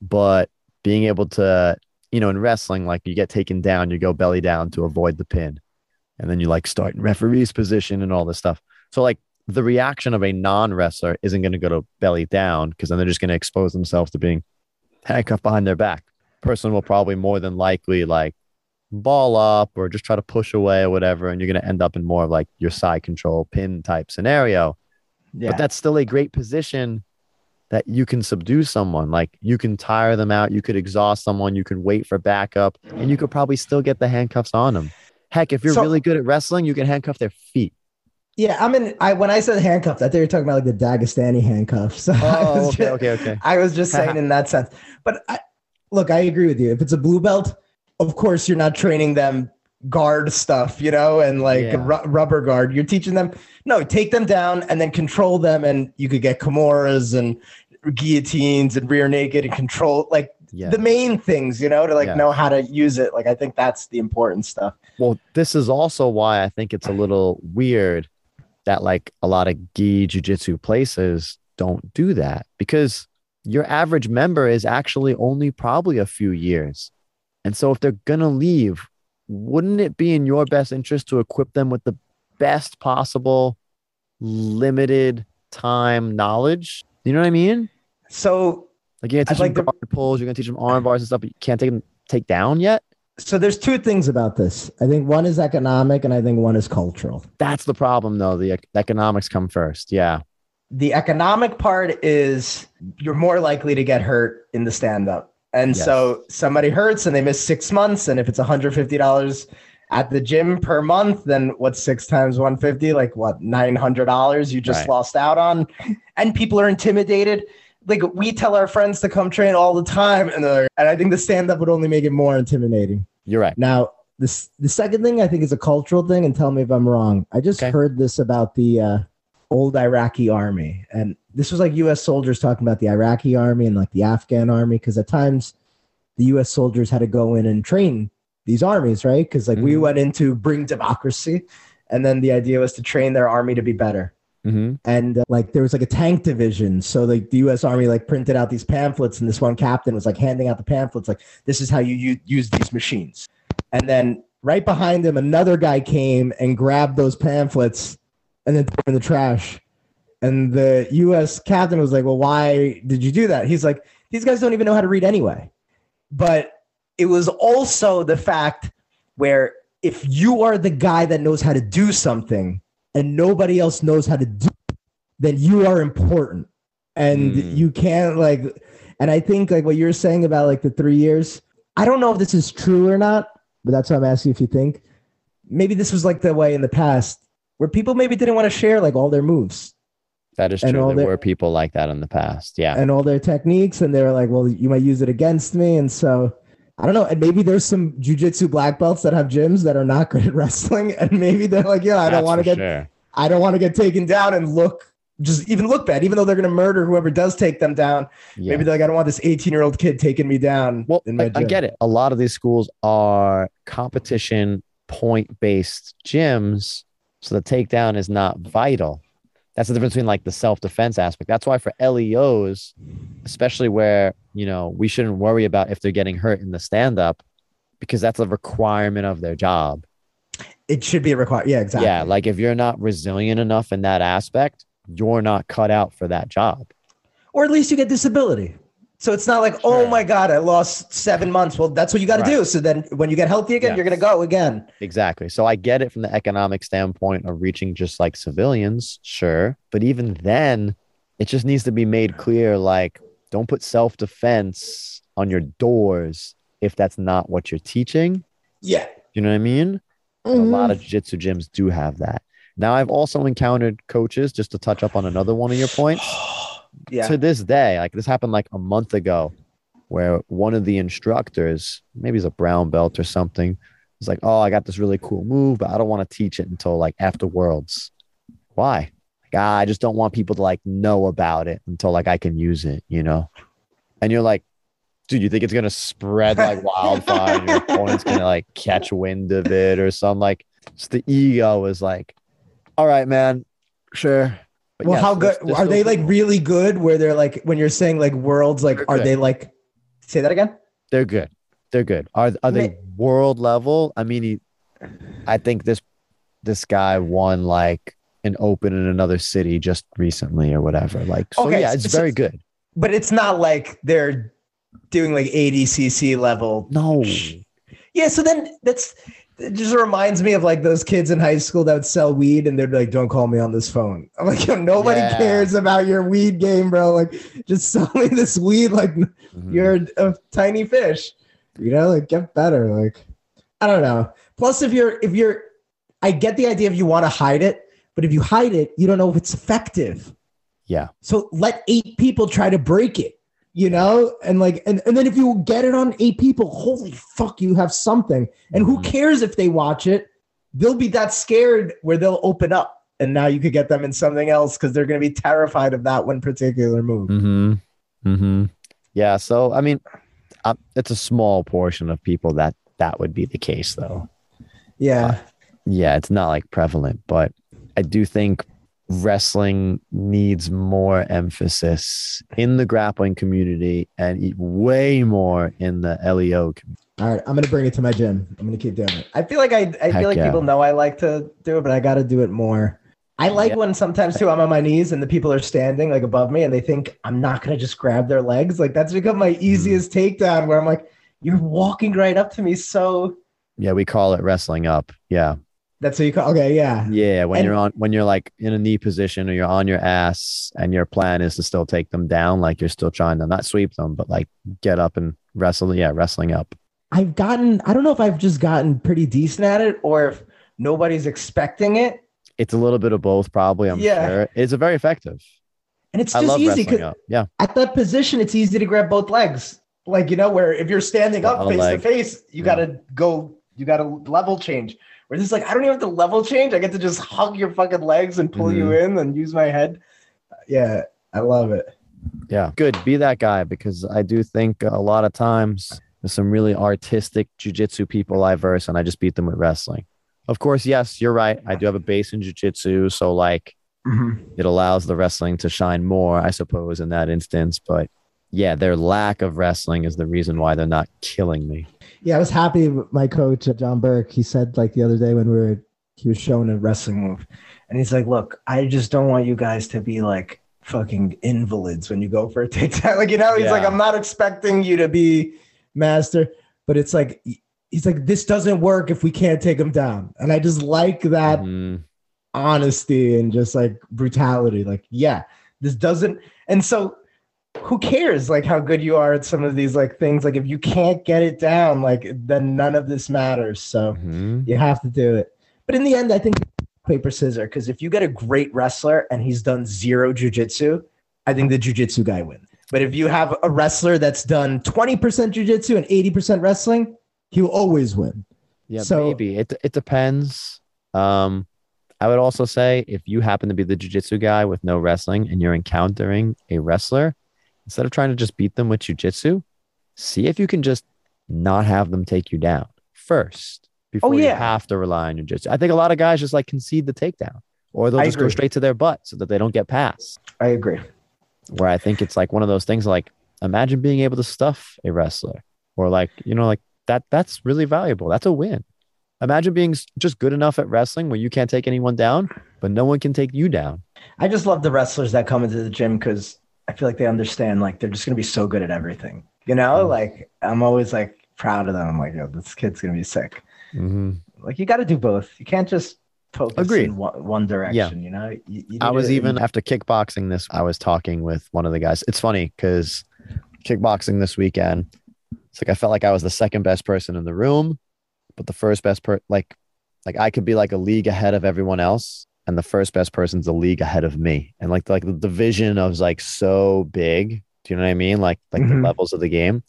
But being able to, you know, in wrestling, like you get taken down, you go belly down to avoid the pin, and then you like start in referee's position and all this stuff. So like the reaction of a non wrestler isn't going to go to belly down because then they're just going to expose themselves to being handcuffed behind their back. Person will probably more than likely like ball up or just try to push away or whatever, and you're going to end up in more of like your side control pin type scenario. Yeah. But that's still a great position that you can subdue someone. Like you can tire them out, you could exhaust someone, you can wait for backup, and you could probably still get the handcuffs on them. Heck, if you're So- really good at wrestling, you can handcuff their feet. Yeah, I'm in. I when I said handcuffed, I thought you were talking about like the Dagestani handcuffs. [laughs] So Oh, okay, just- okay, okay. I was just saying [laughs] in that sense. But I, look, I agree with you. If it's a blue belt, of course you're not training them guard stuff, you know, and like Yeah. ru- rubber guard. You're teaching them no, take them down and then control them, and you could get kimuras and guillotines and rear naked and control like Yeah. the main things, you know, to like Yeah. know how to use it. Like I think that's the important stuff. Well, this is also why I think it's a little weird that like a lot of gi jujitsu places don't do that because your average member is actually only probably a few years. And so if they're going to leave, wouldn't it be in your best interest to equip them with the best possible limited time knowledge? You know what I mean? So Like you're I'd teach like them to- guard pulls, you're to teach them arm bars and stuff, but you can't take them take down yet. So there's two things about this. I think one is economic and I think one is cultural. That's the problem, though. The ec- economics come first. Yeah. the economic part is you're more likely to get hurt in the stand up. And Yes. so somebody hurts and they miss six months. And if it's $150 at the gym per month, then what's six times 150? Like what, $900 you just Right. lost out on? And people are intimidated. Like we tell our friends to come train all the time. And, and I think the stand up would only make it more intimidating. You're right. Now, this the second thing I think is a cultural thing, and tell me if I'm wrong. I just Okay. heard this about the uh, old Iraqi army, and this was like U.S. soldiers talking about the Iraqi army and like the Afghan army, because at times the U.S. soldiers had to go in and train these armies, right? Because like we Mhm. went in to bring democracy, and then the idea was to train their army to be better hmm and uh, like there was like a tank division. So like the us army like printed out these pamphlets and this one captain was like handing out the pamphlets like this is how you use these machines. And then right behind him another guy came and grabbed those pamphlets and then threw them in the trash. And the us captain was like well why did you do that? He's like these guys don't even know how to read anyway. But it was also the fact where if you are the guy that knows how to do something and nobody else knows how to do it, then you are important and Mm. you can't like and i think like what you're saying about like the three years i don't know if this is true or not but that's why i'm asking if you think maybe this was like the way in the past where people maybe didn't want to share like all their moves That is true. There their- were people like that in the past. Yeah. and all their techniques and they were like well you might use it against me and so i don't know and maybe there's some jujitsu black belts that have gyms that are not good at wrestling and maybe they're like yeah i don't want to get sure. I don't want to get taken down and look just even look bad, even though they're going to murder whoever does take them down. Yeah. Maybe they're like, I don't want this 18 year old kid taking me down. Well, in my I, I get it. A lot of these schools are competition point based gyms. So the takedown is not vital. That's the difference between like the self defense aspect. That's why for LEOs, especially where, you know, we shouldn't worry about if they're getting hurt in the stand up because that's a requirement of their job. It should be a requirement. Yeah, exactly. Yeah. Like if you're not resilient enough in that aspect, you're not cut out for that job. Or at least you get disability. So it's not like, oh my God, I lost seven months. Well, that's what you got to Right. do. So then when you get healthy again, Yeah. you're going to go again. Exactly. So I get it from the economic standpoint of reaching just like civilians, sure. But even then, it just needs to be made clear like, don't put self defense on your doors if that's not what you're teaching. Yeah. You know what I mean? And A mm-hmm. lot of jiu jitsu gyms do have that. Now, I've also encountered coaches, just to touch up on another one of your points. Yeah. To this day, like this happened like a month ago, where one of the instructors, maybe he's a brown belt or something, was like, "Oh, I got this really cool move, but I don't want to teach it until like after Worlds." Why? Like, ah, I just don't want people to like know about it until like I can use it, you know. And you're like, dude, you think it's gonna spread like [laughs] wildfire and your opponent's gonna like catch wind of it or something? Like, just the ego is like, all right, man, sure. But well, yes, how good are they? Like really good? Where they're like when you're saying like worlds, like They're they like? Say that again. They're good. They're good. Are are they world level? I mean, he, I think this this guy won like an open in another city just recently or whatever. Like, so Okay, yeah, it's so- very good. But it's not like they're doing like ADCC level. No, Yeah, so then that's it just reminds me of like those kids in high school that would sell weed and they'd be like, "Don't call me on this phone." [laughs] I'm like, Yo, nobody Yeah. cares about your weed game, bro. Like, just [laughs] sell me this weed. Like, Mhm. you're a tiny fish. You know, like get better. Like, I don't know. Plus, if you're if you're, I get the idea if you want to hide it, but if you hide it, you don't know if it's effective. yeah, So let eight people try to break it, you know? And like, and, and then if you get it on eight people, holy fuck, you have something. And who Mhm. cares if they watch it? They'll be that scared where they'll open up. And now you could get them in something else because they're going to be terrified of that one particular move. Mm-hmm. Mm-hmm. Yeah. So I mean, uh, it's a small portion of people that that would be the case, though. Yeah. Yeah, it's not like prevalent, but I do think wrestling needs more emphasis in the grappling community and way more in the LEO community. All right, I'm gonna bring it to my gym. I'm gonna keep doing it. I feel like I, I Heck feel like yeah. people know I like to do it, but I got to do it more. I like Yeah. when sometimes too I'm on my knees and the people are standing like above me and they think I'm not gonna just grab their legs. Like that's become my mm. easiest takedown where I'm like, you're walking right up to me. So Yeah, we call it wrestling up. Yeah. That's what you call. Okay, yeah, Yeah, when And- you're on when you're like in a knee position or you're on your ass and your plan is to still take them down, like you're still trying to not sweep them, but like get up and wrestle. Yeah, wrestling up. I've gotten. I don't know if I've just gotten pretty decent at it or if nobody's expecting it. It's a little bit of both, probably. I'm Yeah. sure. It's a very effective. And it's just easy because. Yeah. at that position, it's easy to grab both legs. Like, you know, where if you're standing up face leg. to face, you Yeah. gotta go, you gotta level change. Where is like, I don't even have to level change. I get to just hug your fucking legs and pull you Mm-hmm. in and use my head. Yeah, I love it. Yeah, good. Be that guy because I do think a lot of times there's some really artistic jujitsu people I verse, and I just beat them with wrestling. Of course, yes, you're right. I do have a base in jujitsu, so like it allows the wrestling to shine more, I suppose, in that instance. But yeah, their lack of wrestling is the reason why they're not killing me. Yeah, I was happy with my coach, uh, John Burke. He said like the other day when we were He was showing a wrestling move. And he's like, Look, I just don't want you guys to be like fucking invalids when you go for a takedown. [laughs] Like, you know, he's like, I'm not expecting you to be master, but it's like he's like this doesn't work if we can't take him down, and I just like that Mhm. honesty and just like brutality. Like yeah, this doesn't. And so, who cares like how good you are at some of these like things? Like, if you can't get it down, like then none of this matters. So Mhm. you have to do it. But in the end, I think paper scissor because if you get a great wrestler and he's done zero jujitsu, I think the jujitsu guy wins. But if you have a wrestler that's done 20% jujitsu and 80% wrestling, he'll always win. Yeah, So- maybe it it depends. Um, I would also say if you happen to be the jujitsu guy with no wrestling and you're encountering a wrestler, instead of trying to just beat them with jujitsu, see if you can just not have them take you down first oh, before you yeah. have to rely on jujitsu. I think a lot of guys just like concede the takedown, or they'll I just go straight to their butt so that they don't get past. I agree. Where I think it's like one of those things like imagine being able to stuff a wrestler, or like you know like that. That's really valuable. That's a win. Imagine being just good enough at wrestling where you can't take anyone down, but no one can take you down. I just love the wrestlers that come into the gym because I feel like they understand like they're just gonna be so good at everything. You know, Mm. like I'm always like proud of them. I'm like, yo, this kid's gonna be sick. Mm-hmm. Like you got to do both. You can't just focus Agreed. in one, one direction. You know, You- you I was to- even after kickboxing this, I was talking with one of the guys. It's funny because kickboxing this weekend, it's like I felt like I was the second best person in the room, but the first best per like like I could be like a league ahead of everyone else, and the first best person's a league ahead of me. And like like the division of like so big. Do you know what I mean? Like like Mhm. the levels of the game.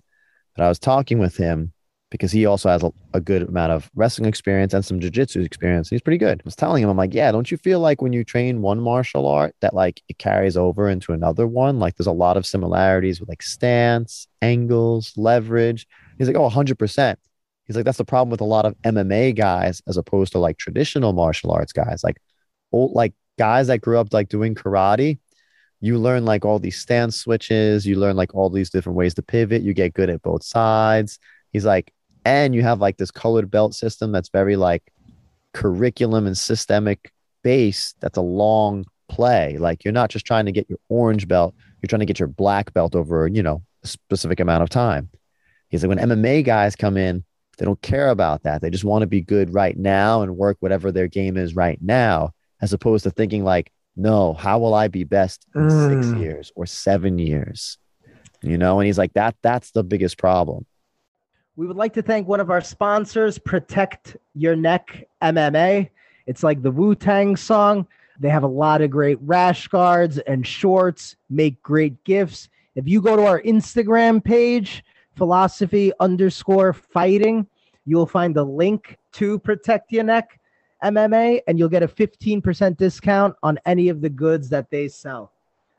But I was talking with him because he also has a, a good amount of wrestling experience and some jiu-jitsu experience. He's pretty good. I was telling him, I'm like, yeah, don't you feel like when you train one martial art that like it carries over into another one? Like there's a lot of similarities with like stance, angles, leverage. He's like, oh, 100%. He's like, that's the problem with a lot of MMA guys as opposed to like traditional martial arts guys. Like old, like guys that grew up like doing karate, you learn like all these stance switches, you learn like all these different ways to pivot, you get good at both sides. He's like, and you have like this colored belt system that's very like curriculum and systemic base that's a long play. Like you're not just trying to get your orange belt you're trying to get your black belt over you know a specific amount of time. He's like when mma guys come in they don't care about that. They just want to be good right now and work whatever their game is right now as opposed to thinking like no how will i be best in Mm. six years or seven years you know and he's like that that's the biggest problem We would like to thank one of our sponsors, Protect Your Neck MMA. It's like the Wu Tang song. They have a lot of great rash guards and shorts, make great gifts. If you go to our Instagram page, philosophy underscore fighting, you'll find the link to Protect Your Neck MMA and you'll get a 15% discount on any of the goods that they sell.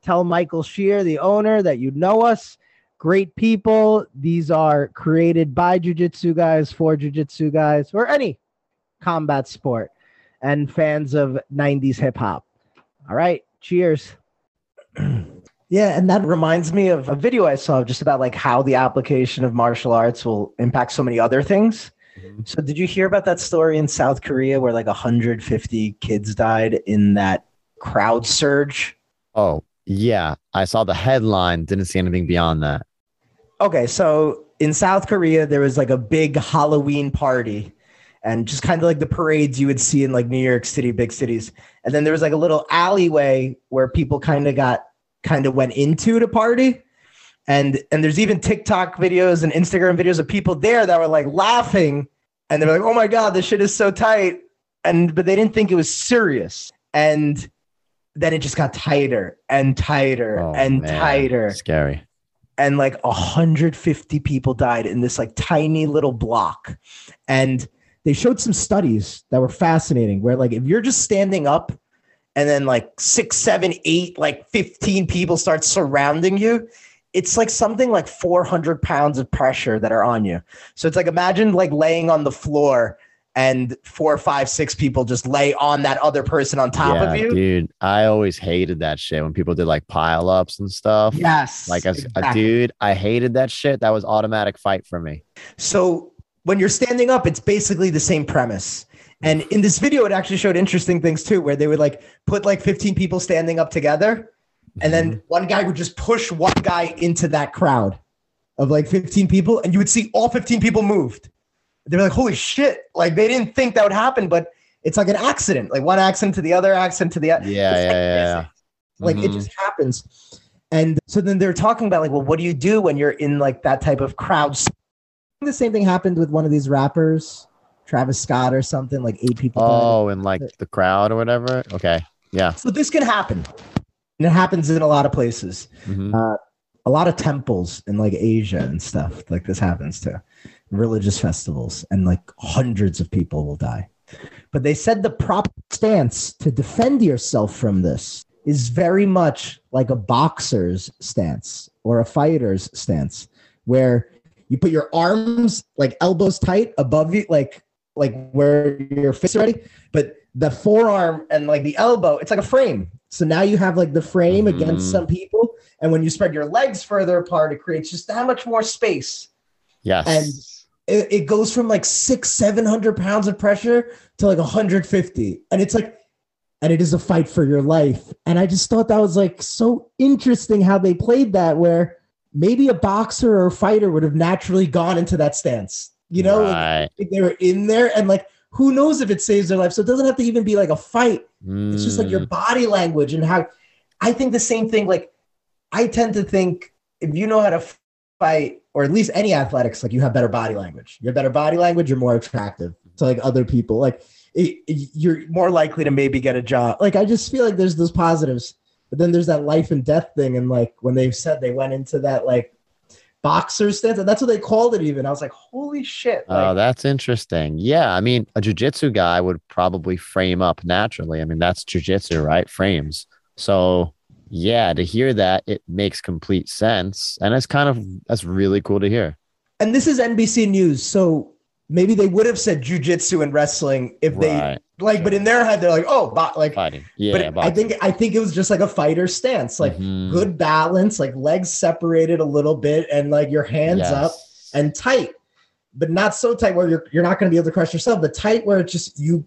Tell Michael Shear, the owner, that you know us great people. These are created by jujitsu guys for jujitsu guys or any combat sport and fans of 90s hip hop. All right, cheers. [clears throat] yeah, and that reminds me of a video I saw just about like how the application of martial arts will impact so many other things. Mm-hmm. So did you hear about that story in South Korea where like 150 kids died in that crowd surge? Oh, yeah. I saw the headline, didn't see anything beyond that. Okay, so in South Korea, there was like a big Halloween party and just kind of like the parades you would see in like New York City, big cities. And then there was like a little alleyway where people kind of got kind of went into the party. And and there's even TikTok videos and Instagram videos of people there that were like laughing and they were like, "Oh my god, this shit is so tight." And but they didn't think it was serious. And then it just got tighter and tighter Oh, and man. tighter Scary. and like 150 people died in this like tiny little block and they showed some studies that were fascinating where like if you're just standing up and then like six seven eight like 15 people start surrounding you it's like something like 400 pounds of pressure that are on you so it's like imagine like laying on the floor and four five six people just lay on that other person on top yeah, of you dude. I always hated that shit when people did like pile ups and stuff. yes Like as a dude, I hated that shit. That was automatic fight for me. So when you're standing up, it's basically the same premise. And in this video, it actually showed interesting things too, where they would like put like 15 people standing up together, and then one guy would just push one guy into that crowd of like 15 people, and you would see all 15 people moved. They were like, holy shit. Like they didn't think that would happen, but it's like an accident, like one accident to the other accident to the other. Yeah, It's yeah, like yeah. Like it Mhm. just happens. And so then they're talking about like, well, what do you do when you're in like that type of crowd The same thing happened with one of these rappers, Travis Scott or something. Like eight people. Oh, and like the crowd or whatever. Okay. Yeah. So this can happen. And it happens in a lot of places. Mhm. a lot of temples in like Asia and stuff like this happens to religious festivals, and like hundreds of people will die. But they said the proper Stance to defend yourself from this is very much like a boxer's stance or a fighter's stance, where you put your arms like elbows tight above you, like like where your fists are ready, but the forearm and like the elbow, it's like a frame. So now you have like the frame Mhm. against some people, and when you spread your legs further apart, it creates just that much more space. Yes. And it, it goes from like six, seven hundred pounds of pressure to like 150. And it's like, and it is a fight for your life. And I just thought that was like so interesting how they played that, where maybe a boxer or a fighter would have naturally gone into that stance. You know, right. if they were in there and like who knows if it saves their life. So it doesn't have to even be like a fight. It's just like your Mm. body language and how I think the same thing. Like, I tend to think if you know how to fight, or at least any athletics, like you have better body language. You have better body language, you're more attractive to like other people. Like it, it- you're more likely to maybe get a job. like I just feel like there's those positives, but then there's that life and death thing. And like when they said they went into that like boxer stance, and that's what they called it. Even I was like, holy shit! Oh, that's interesting. Yeah, I mean, a jujitsu guy would probably frame up naturally. I mean, that's jujitsu, right? Frames. So, yeah, to hear that, it makes complete sense, and it's kind of that's really cool to hear. and this is NBC News, so maybe they would have said jujitsu and wrestling if they Right, like, but in their head they're like, oh, bo- like. Yeah, but I think I think it was just like a fighter stance, like Mhm. good balance, like legs separated a little bit, and like your hands up and tight, but not so tight where you're you're not going to be able to crush yourself, but tight where it's just you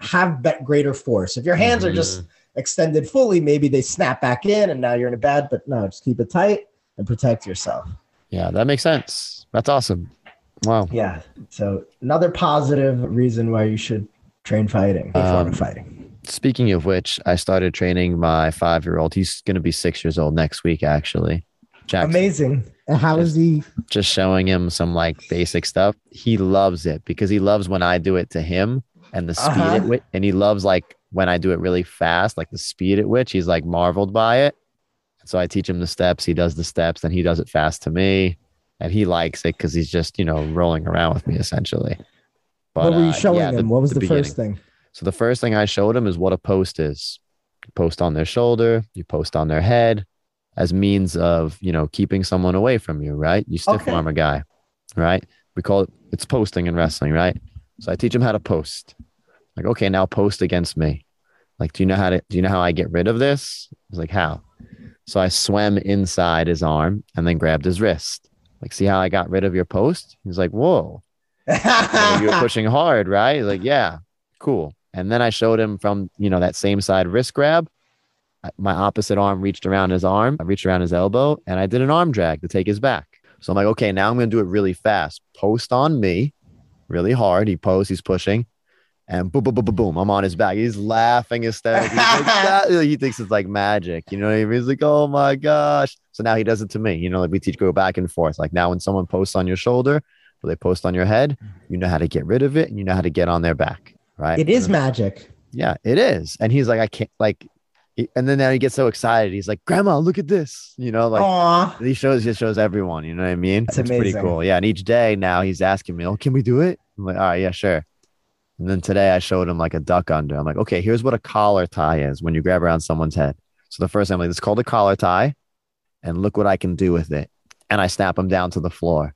have bet greater force. If your hands are just Mhm. extended fully, maybe they snap back in and now you're in a bad, but no, just keep it tight and protect yourself. Yeah, that makes sense. That's awesome. Wow. Yeah. So another positive reason why you should train fighting, Um, fighting. Speaking of which, I started training my five year old. He's going to be six years old next week, actually. Jackson. Amazing. And How is he? just showing him some like basic stuff. He loves it because he loves when I do it to him and the speed Uh-huh. at which, and he loves like when I do it really fast, like the speed at which he's like marveled by it. So I teach him the steps. He does the steps, and he does it fast to me, and he likes it because he's just you know rolling around with me essentially. But, what were you uh, showing yeah, him? what was the, beginning. first thing? So the first thing I showed him is what a post is. You post on their shoulder, you post on their head as means of, you know, keeping someone away from you, right? You stiff Okay. arm a guy, right? We call it it's posting in wrestling, right? So I teach him how to post. Like, okay, now post against me. Like, do you know how to do you know how I get rid of this? He's like, how? So I swam inside his arm and then grabbed his wrist. Like, see how I got rid of your post? He's like, whoa. Like, you were [laughs] pushing hard, right? Like, yeah, cool. And then I showed him from, you know, that same side wrist grab. My opposite arm reached around his arm. I reached around his elbow and I did an arm drag to take his back. So I'm like, okay, now I'm going to do it really fast. Post on me really hard. He posts, he's pushing and boom, boom, boom, boom, boom. I'm on his back. He's laughing hysterically. He's like, [laughs] He thinks it's like magic. You know what I mean? He's like, oh my gosh. So now he does it to me. You know, like we teach go back and forth. Like now when someone posts on your shoulder they post on your head, mm-hmm. you know how to get rid of it and you know how to get on their back. Right. it is magic. Yeah, it is. And he's like, I can't like and then now he gets so excited. He's like, Grandma, look at this. You know, like Aw. he shows he shows everyone, you know what I mean? That's it's pretty cool. Yeah. And each day now he's asking me, Oh, can we do it? I'm like, all right, yeah, sure. And then today I showed him like a duck under. I'm like, okay, here's what a collar tie is when you grab around someone's head. So the first thing I'm like, it's called a collar tie, and look what I can do with it. And I snap him down to the floor.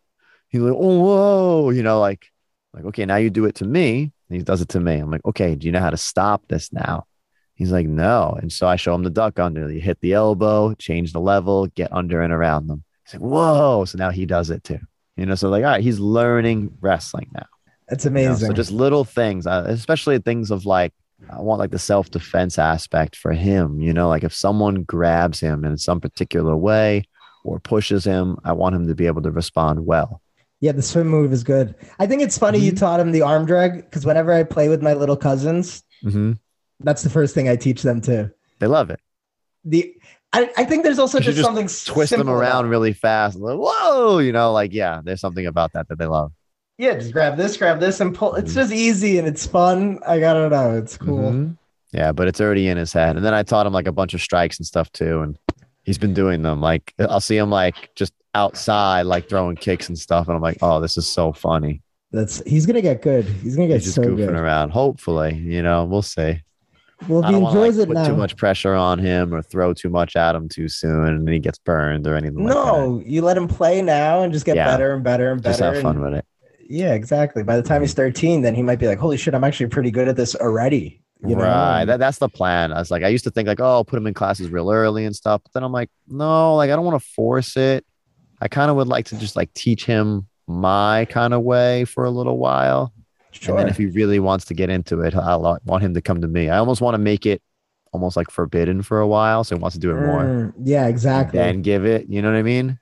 He's like, oh whoa, you know, like, like, okay, now you do it to me. And he does it to me. I'm like, okay, do you know how to stop this now? He's like, no. And so I show him the duck under. You hit the elbow, change the level, get under and around them. He's like, whoa. So now he does it too. You know, so like, all right, he's learning wrestling now. That's you know? amazing. So just little things, uh, especially things of like, I want like the self defense aspect for him. You know, like if someone grabs him in some particular way or pushes him, I want him to be able to respond well. Yeah, the swim move is good. I think it's funny you Mhm. taught him the arm drag because whenever I play with my little cousins, hmm that's the first thing I teach them too. They love it. The I, I think there's also just, just something Twist them around about- really fast. Like, Whoa, you know, like, yeah, there's something about that that they love. Yeah, just grab this, grab this, and pull. It's Mhm. just easy and it's fun. I gotta know. It's cool. Mhm. Yeah, but it's already in his head. And then I taught him like a bunch of strikes and stuff too. And he's been doing them. Like I'll see him like just outside, like throwing kicks and stuff. And I'm like, oh, this is so funny. That's he's gonna get good. He's gonna get He's just so goofing good. around. Hopefully, you know, we'll see. Well, if he don't want to enjoys like, it put now. too much pressure on him or throw too much at him too soon and he gets burned or anything like that. no, you let him play now and just get Yeah. better and better and better. Just have fun and- with it. yeah, exactly. By the time he's 13, then he might be like, "Holy shit, I'm actually pretty good at this already." You know? right. That, that's the plan. I was like, I used to think like, oh, I'll put him in classes real early and stuff. But then I'm like, no, like I don't want to force it. I kind of would like to just like teach him my kind of way for a little while. sure. And then if he really wants to get into it, I want him to come to me. I almost want to make it almost like forbidden for a while. So he wants to do it more. Mm, yeah, exactly. And give it, you know what I mean?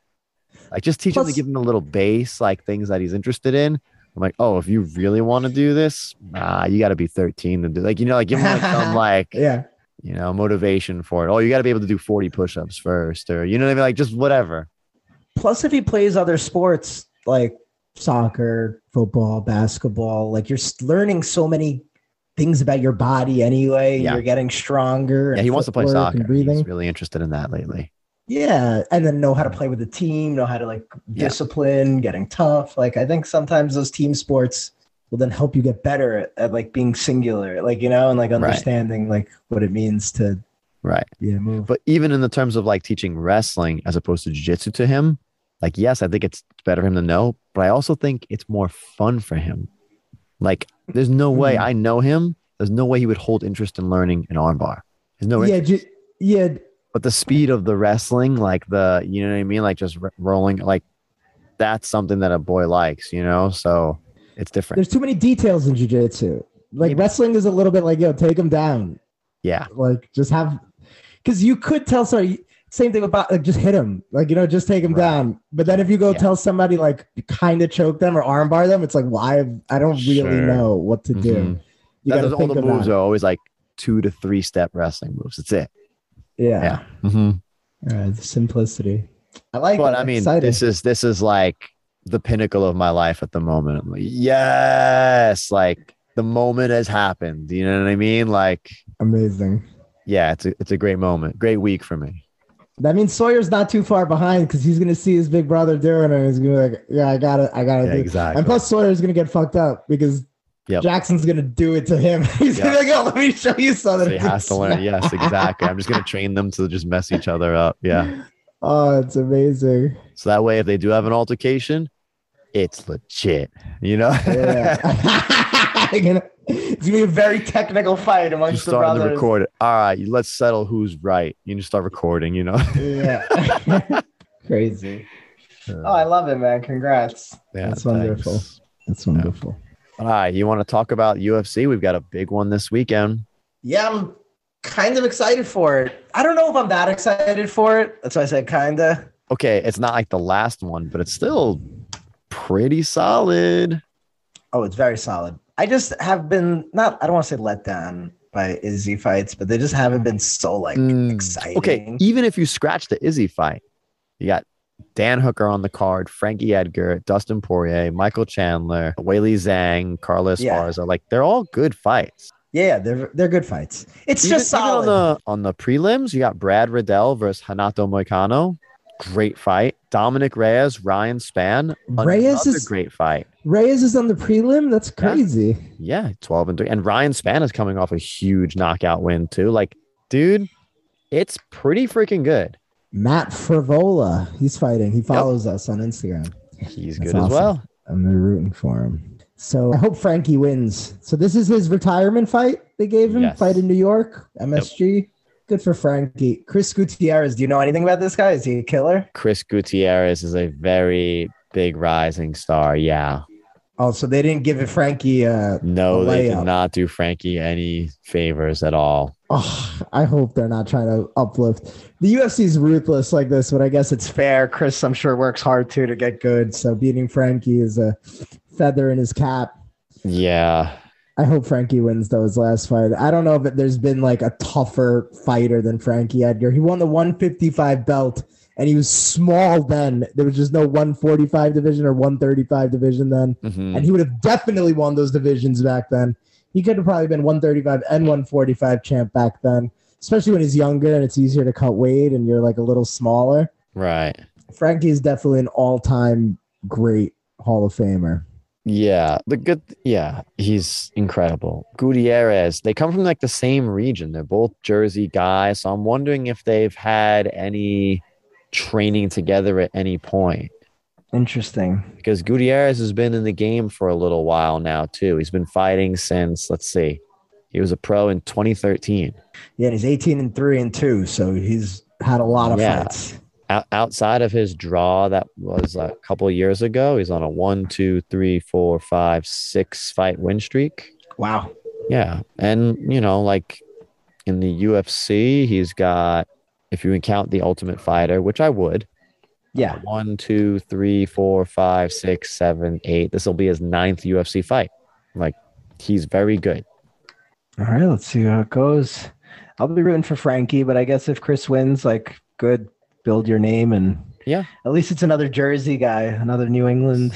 Like just teach him to give him a little base, like things that he's interested in. I'm like, oh, if you really want to do this, nah, you got to be 13 to do like, you know, like give him like some [laughs] like, yeah, you know, motivation for it. Oh, you got to be able to do 40 push-ups first, or you know what I mean? Like just whatever. plus if he plays other sports like soccer football basketball like you're learning so many things about your body anyway Yeah. you're getting stronger Yeah, he wants to play soccer. He's really interested in that lately. Yeah, and then know how to play with the team, know how to like Yeah. discipline, getting tough. Like I think sometimes those team sports will then help you get better at, at like being singular, like you know, and like understanding like what it means to Right. yeah move. But even in the terms of like teaching wrestling as opposed to jiu-jitsu to him, like yes, I think it's better for him to know, but I also think it's more fun for him. Like there's no way Mhm. I know him. There's no way he would hold interest in learning an armbar. There's no yeah, ju- yeah, but the speed of the wrestling, like the, you know what I mean? Like just r- rolling, like that's something that a boy likes, you know? So it's different. there's too many details in jujitsu. Like Maybe. wrestling is a little bit like yo, take him down. Yeah. Like just have because you could tell sorry same thing about like just hit him like you know just take him Right. down but then if you go Yeah. tell somebody like kind of choke them or armbar them it's like why I don't really Sure. know what to do Mhm. gotta all the moves are always like two to three step wrestling moves. That's it. Yeah, Yeah. Mm-hmm. All right, the simplicity I like But it. I mean, Excited. this is this is like the pinnacle of my life at the moment. I'm like, yes, like the moment has happened. You know what I mean? Like, amazing yeah, it's a it's a great moment, great week for me. that means Sawyer's not too far behind because he's gonna see his big brother doing it and he's gonna be like yeah I gotta I gotta Yeah, do exactly. and plus Sawyer's gonna get fucked up because Yep. Jackson's gonna do it to him [laughs] he's Yep. gonna oh let me show you So something he has to learn. [laughs] Yes, exactly. I'm just gonna train them to just mess each other up. Yeah. Oh, it's amazing. So that way, if they do have an altercation, it's legit. You know. Yeah. [laughs] It's gonna be a very technical fight you amongst the start to brothers. record it. All right, let's settle who's right. You just start recording. You know. Yeah. Crazy. Uh, oh, I love it, man. Congrats. Yeah, That's wonderful. That's wonderful. All right, you want to talk about UFC? We've got a big one this weekend. Yeah, I'm kind of excited for it. I don't know if I'm that excited for it. That's why I said kinda. Okay, it's not like the last one, but it's still pretty solid. Oh, it's very solid. I just have been not I don't want to say let down by Izzy fights, but they just haven't been so like Mm, exciting. Okay, even if you scratch the Izzy fight, you got Dan Hooker on the card, Frankie Edgar, Dustin Poirier, Michael Chandler, Weili Zhang, Carlos Yeah. Esparza. Like they're all good fights. Yeah, they're they're good fights. It's Even- just solid. on the on the prelims. You got Brad Riddell versus Renato Moicano. Great fight. Dominic Reyes, Ryan Spann. Reyes is- great fight. Reyes is on the prelim. That's crazy. Yeah, 12 and 3. And Ryan Spann is coming off a huge knockout win, too. Like, dude, it's pretty freaking good. Matt Frevola, he's fighting. He follows us on Instagram. He's That's good as well. I'm rooting for him. So I hope Frankie wins. So this is his retirement fight they gave him. Yes. Fight in New York, MSG. Good for Frankie. Chris Gutierrez. Do you know anything about this guy? Is he a killer? Chris Gutierrez is a very big rising star. Yeah. Oh, so they didn't give it Frankie. Uh, No, A they did not do Frankie any favors at all. oh, I hope they're not trying to uplift. The UFC is ruthless like this, but I guess it's fair. Chris, I'm sure, works hard too to get good. So beating Frankie is a feather in his cap. Yeah. I hope Frankie wins though his last fight. I don't know if it, there's been like a tougher fighter than Frankie Edgar. He won the 155 belt and he was small then. There was just no 145 division or 135 division then. Mhm. And he would have definitely won those divisions back then. He could have probably been 135 and 145 champ back then, especially when he's younger and it's easier to cut weight and you're like a little smaller. Right. Frankie is definitely an all-time great Hall of Famer. Yeah, the good. Yeah, he's incredible. Gutierrez. They come from like the same region. They're both Jersey guys. So I'm wondering if they've had any training together at any point. Interesting. Because Gutierrez has been in the game for a little while now too. He's been fighting since. Let's see, he was a pro in 2013. Yeah, and he's 18 and 3 and 2, so he's had a lot of Yeah. fights. Out, outside of his draw that was a couple of years ago, he's on a one, two, three, four, five, six fight win streak. Wow. Yeah. And, you know, like in the UFC, he's got, if you count the Ultimate Fighter, which I would, uh, Yeah. one, two, three, four, five, six, seven, eight. This will be his ninth UFC fight. Like, he's very good. All right, let's see how it goes. I'll be rooting for Frankie, but I guess if Chris wins, like, good, build your name, and Yeah. at least it's another Jersey guy, another New England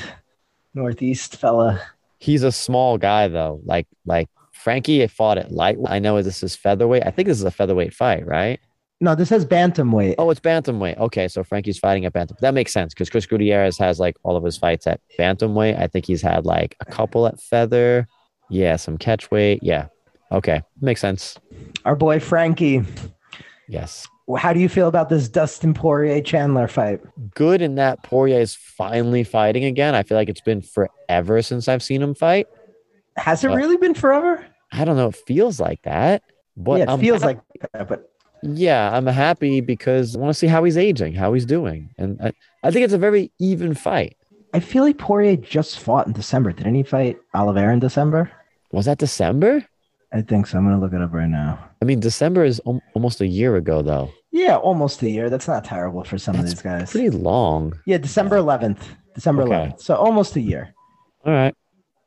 Northeast fella. He's a small guy, though. Like, like Frankie fought at light. I know this is featherweight. I think this is a featherweight fight, right? No, this says bantamweight. Oh, it's bantamweight. Okay, so Frankie's fighting at bantam. That makes sense because Chris Gutierrez has like all of his fights at bantamweight. I think he's had like a couple at feather. Yeah, some catchweight. Yeah. Okay, makes sense. Our boy Frankie. Yes. How do you feel about this Dustin Poirier Chandler fight? Good in that Poirier is finally fighting again. I feel like it's been forever since I've seen him fight. Has it Uh, really been forever? I don't know. It feels like that. But yeah, it I'm feels hap- like that, but yeah, I'm happy because I want to see how he's aging, how he's doing. And I, I think it's a very even fight. I feel like Poirier just fought in December. Didn't he fight Oliveira in December? Was that December? I think so. I'm gonna look it up right now. I mean, December is al- almost a year ago, though. Yeah, almost a year. That's not terrible for some That's of these guys. Pretty long. yeah, December 11th. December Okay. 11th. So almost a year. All right.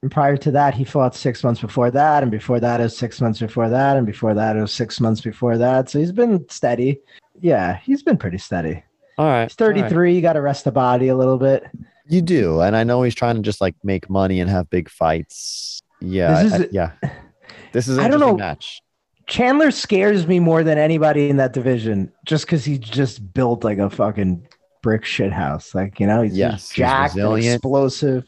And prior to that, he fought six months before that, and before that, it was six months before that, and before that, it was six months before that. So he's been steady. Yeah, he's been pretty steady. All right. He's 33. You got to rest the body a little bit. You do, and I know he's trying to just like make money and have big fights. Yeah, This is- I- yeah. This is an I don't know. match. Chandler scares me more than anybody in that division, just because he just built like a fucking brick shit house. Like you know, he's Yes, just he's jacked, and explosive.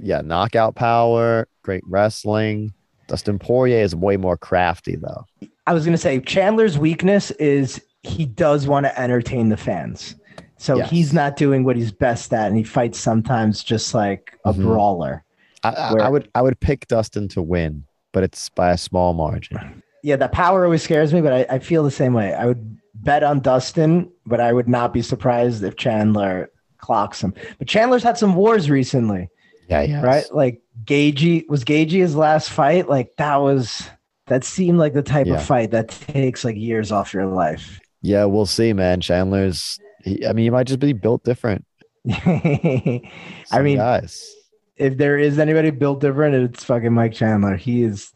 Yeah, knockout power, great wrestling. Dustin Poirier is way more crafty though. I was gonna say Chandler's weakness is he does want to entertain the fans. So Yes. he's not doing what he's best at, and he fights sometimes just like a Mhm. brawler. I, I, Where- I would I would pick Dustin to win, but it's by a small margin. Yeah, the power always scares me, but I, I feel the same way. I would bet on Dustin, but I would not be surprised if Chandler clocks him. But Chandler's had some wars recently, Yeah, yeah. right? Like Gaethje was Gaethje his last fight. Like that was that seemed like the type Yeah. of fight that takes like years off your life. Yeah, we'll see, man. Chandler's. He, I mean, he might just be built different. [laughs] I mean, guys. if there is anybody built different, it's fucking Mike Chandler. He is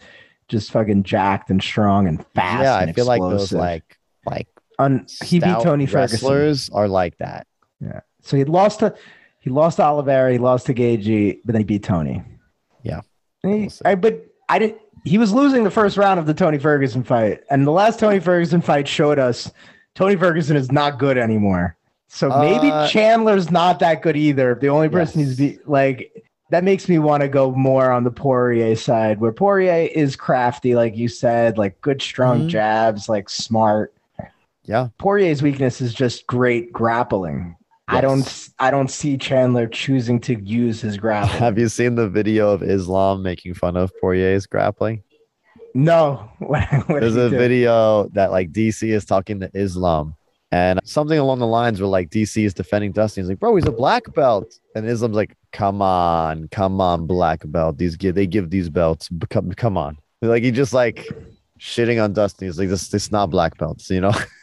just fucking jacked and strong and fast. yeah, and I feel like those like like Un- he beat Tony Ferguson. wrestlers are like that. Yeah. So he lost to he lost to Oliveira, he lost to Gaethje, but then he beat Tony. Yeah. He- We'll. I, but I didn't. He was losing the first round of the Tony Ferguson fight, and the last Tony Ferguson fight showed us Tony Ferguson is not good anymore. So maybe Uh, Chandler's not that good either. The only person Yes. he's be like that makes me want to go more on the Poirier side, where Poirier is crafty, like you said, like good strong Mhm. jabs, like smart. Yeah. Poirier's weakness is just great grappling. I don't I don't see Chandler choosing to use his grappling. Have you seen the video of Islam making fun of Poirier's grappling? no. [laughs] What, what There's a do? video that like DC is talking to Islam and something along the lines where like DC is defending Dusty. He's like, bro, he's a black belt. And Islam's like, come on, come on, black belt. These give they give these belts. Come, come on. Like he just like shitting on Dustin. He's like, this this not black belts, you know? [laughs]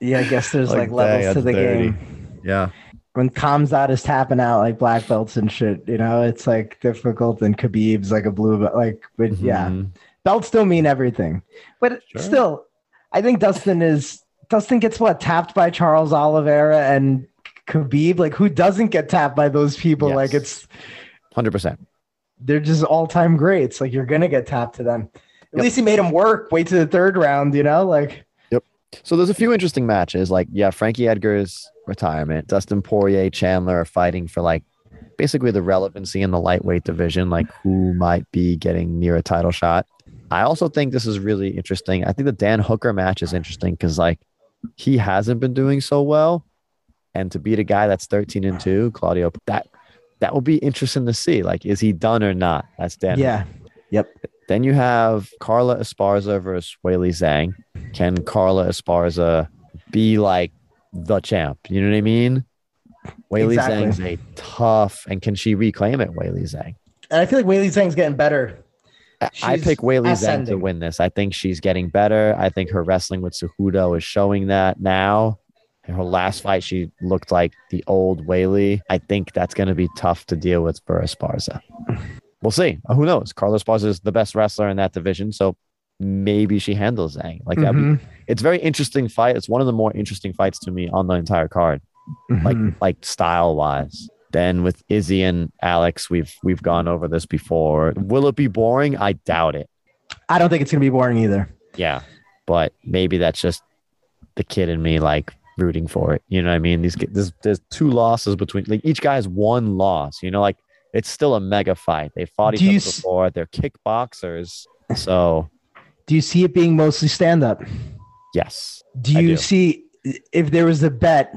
Yeah, I guess there's Like, like, levels to the dirty. game. Yeah. When Khamzat is tapping out like black belts and shit, you know, it's like difficult. And Khabib's like a blue belt. Like, but yeah, Mhm. belts still mean everything. But Sure. still, I think Dustin is Dustin gets what tapped by Charles Oliveira and Khabib. Like, who doesn't get tapped by those people? Yes. Like, it's 100%. they're just all time greats. Like, you're gonna get tapped to them. At Yep. least he made him work. Wait to the third round. You know, like. So there's a few interesting matches. Like, yeah, Frankie Edgar's retirement, Dustin Poirier, Chandler are fighting for like basically the relevancy in the lightweight division, like who might be getting near a title shot. I also think this is really interesting. I think the Dan Hooker match is interesting because like he hasn't been doing so well. And to beat a guy that's 13 and 2, Claudio, that that will be interesting to see. Like, is he done or not? That's Dan. Yeah. Then you have Carla Esparza versus Weili Zhang. Can Carla Esparza be like the champ? You know what I mean? Weili Exactly. Zhang's a tough, and can she reclaim it? Weili Zhang. And I feel like Weili Zhang's getting better. I- pick Weili Zhang to win this. I think she's getting better. I think her wrestling with Cejudo is showing that now. In her last fight, she looked like the old Weili. I think that's going to be tough to deal with for Esparza. We'll see. Uh, Who knows? Carlos Esparza is the best wrestler in that division, so maybe she handles Zhang. Like that'd be it's a very interesting fight. It's one of the more interesting fights to me on the entire card, like Mhm. like style wise. Then with Izzy and Alex, we've we've gone over this before. Will it be boring? I doubt it. I don't think it's gonna be boring either. Yeah, but maybe that's just the kid in me like rooting for it. You know what I mean? These there's there's two losses between like each guy has one loss. You know, like it's still a mega fight. They fought each Do other s- before. They're kickboxers. So Do you see it being mostly stand up? yes, Do you do. see if there was a bet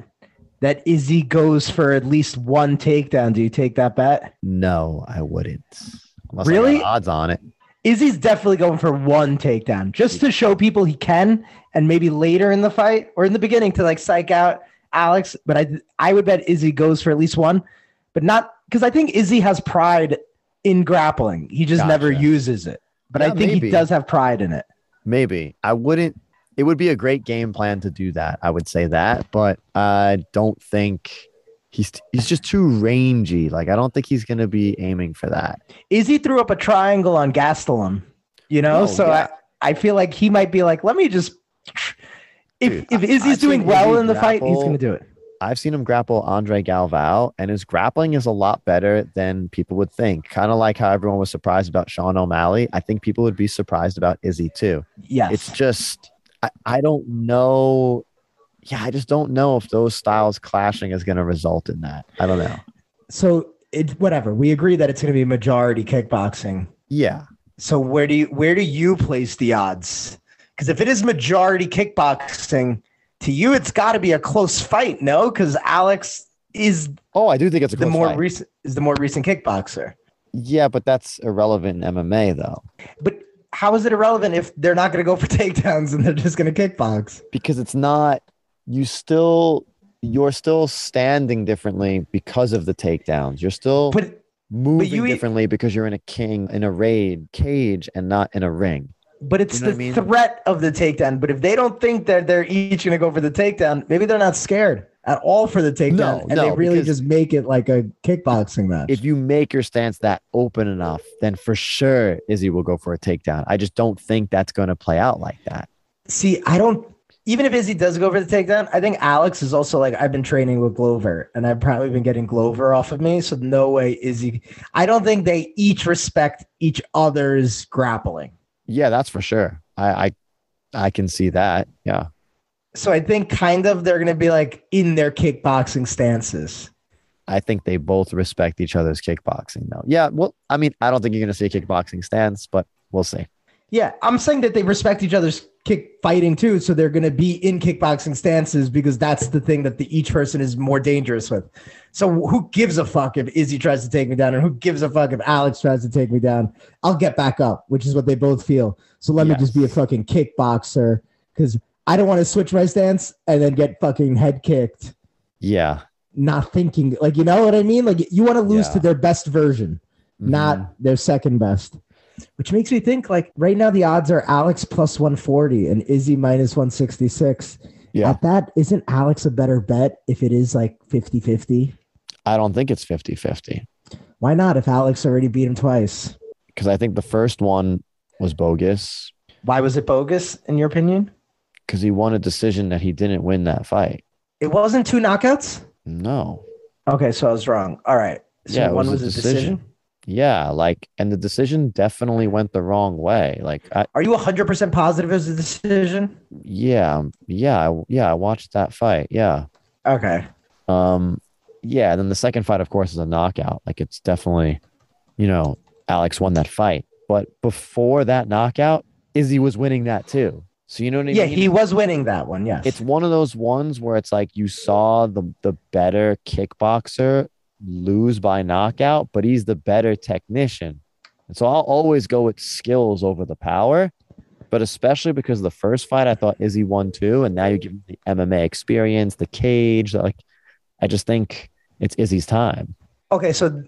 that Izzy goes for at least one takedown? Do you take that bet? no, I wouldn't. Unless I Really? odds on it. Izzy's definitely going for one takedown just to show people he can, and maybe later in the fight or in the beginning to like psych out Alex. But I I would bet Izzy goes for at least one, but not because I think Izzy has pride in grappling. He just never uses it. But I think maybe. he does have pride in it. Maybe I wouldn't. It would be a great game plan to do that. I would say that, but I don't think he's he's just too rangy. Like I don't think he's gonna be aiming for that. Izzy threw up a triangle on Gastelum, you know, Oh, so yeah. I, I feel like he might be like, let me just. If, Dude, if Izzy's I've doing well Izzy in the fight, he's going to do it. I've seen him grapple Andre Galvao, and his grappling is a lot better than people would think. Kind of like how everyone was surprised about Sean O'Malley. I think people would be surprised about Izzy too. Yes. It's just I, I don't know. Yeah, I just don't know if those styles clashing is going to result in that. I don't know. so it whatever. We agree that it's going to be majority kickboxing. Yeah, So where do you where do you place the odds? Because if it is majority kickboxing, to you it's got to be a close fight, no? Because Alex is Oh, I do think it's a the more fight. recent is the more recent kickboxer. yeah, but that's irrelevant in MMA though, But how is it irrelevant if they're not going to go for [laughs] takedowns and they're just going to kickbox? because it's not. You still, you're still standing differently because of the takedowns. You're still But moving you differently because you're in a king in a raid cage and not in a ring. But it's You know the I mean? threat of the takedown. But if they don't think that they're each going to go for the takedown, maybe they're not scared at all for the takedown, No, and they really just make it like a kickboxing match. If you make your stance that open enough, then for sure Izzy will go for a takedown. I just don't think that's going to play out like that. See, I don't. Even if Izzy does go for the takedown, I think Alex is also like I've been training with Glover, and I've probably been getting Glover off of me. So no way Izzy. I don't think they each respect each other's grappling. Yeah, that's for sure. I I, I can see that. Yeah. So I think kind of they're going to be like in their kickboxing stances. I think they both respect each other's kickboxing though. Yeah, well, I mean, I don't think you're going to see a kickboxing stance, but we'll see. Yeah, I'm saying that they respect each other's kick fighting too, so they're going to be in kickboxing stances because that's the thing that the each person is more dangerous with. So who gives a fuck if Izzy tries to take me down, and who gives a fuck if Alex tries to take me down? I'll get back up, which is what they both feel. So let me just be a fucking kickboxer because I don't want to switch my stance and then get fucking head kicked, Yeah. not thinking like you know what I mean. Like you want to lose Yeah. to their best version Mhm. not their second best. Which makes me think like right now the odds are Alex plus 140 and Izzy minus 166. Yeah. At that, isn't Alex a better bet if it is like 50 50? I don't think it's 50-50 Why not if Alex already beat him twice? because I think the first one was bogus Why was it bogus in your opinion? because he won a decision that he didn't win that fight. It wasn't two knockouts? No. Okay, so I was wrong. All right. So Yeah, one was was a a decision. decision. Yeah, like and the decision definitely went the wrong way. Like I Are you 100% positive it was a decision? yeah, yeah, yeah, I watched that fight. Yeah. Okay. Um yeah, then the second fight of course is a knockout. Like it's definitely you know, Alex won that fight. But before that knockout, Izzy was winning that too. So you know what I Yeah, mean? Yeah, he was winning that one. Yes. it's one of those ones where it's like you saw the the better kickboxer lose by knockout, but he's the better technician. And so I'll always go with skills over the power. But especially because the first fight I thought Izzy won too, and now you give him the MMA experience, the cage. Like I just think it's Izzy's time. Okay, so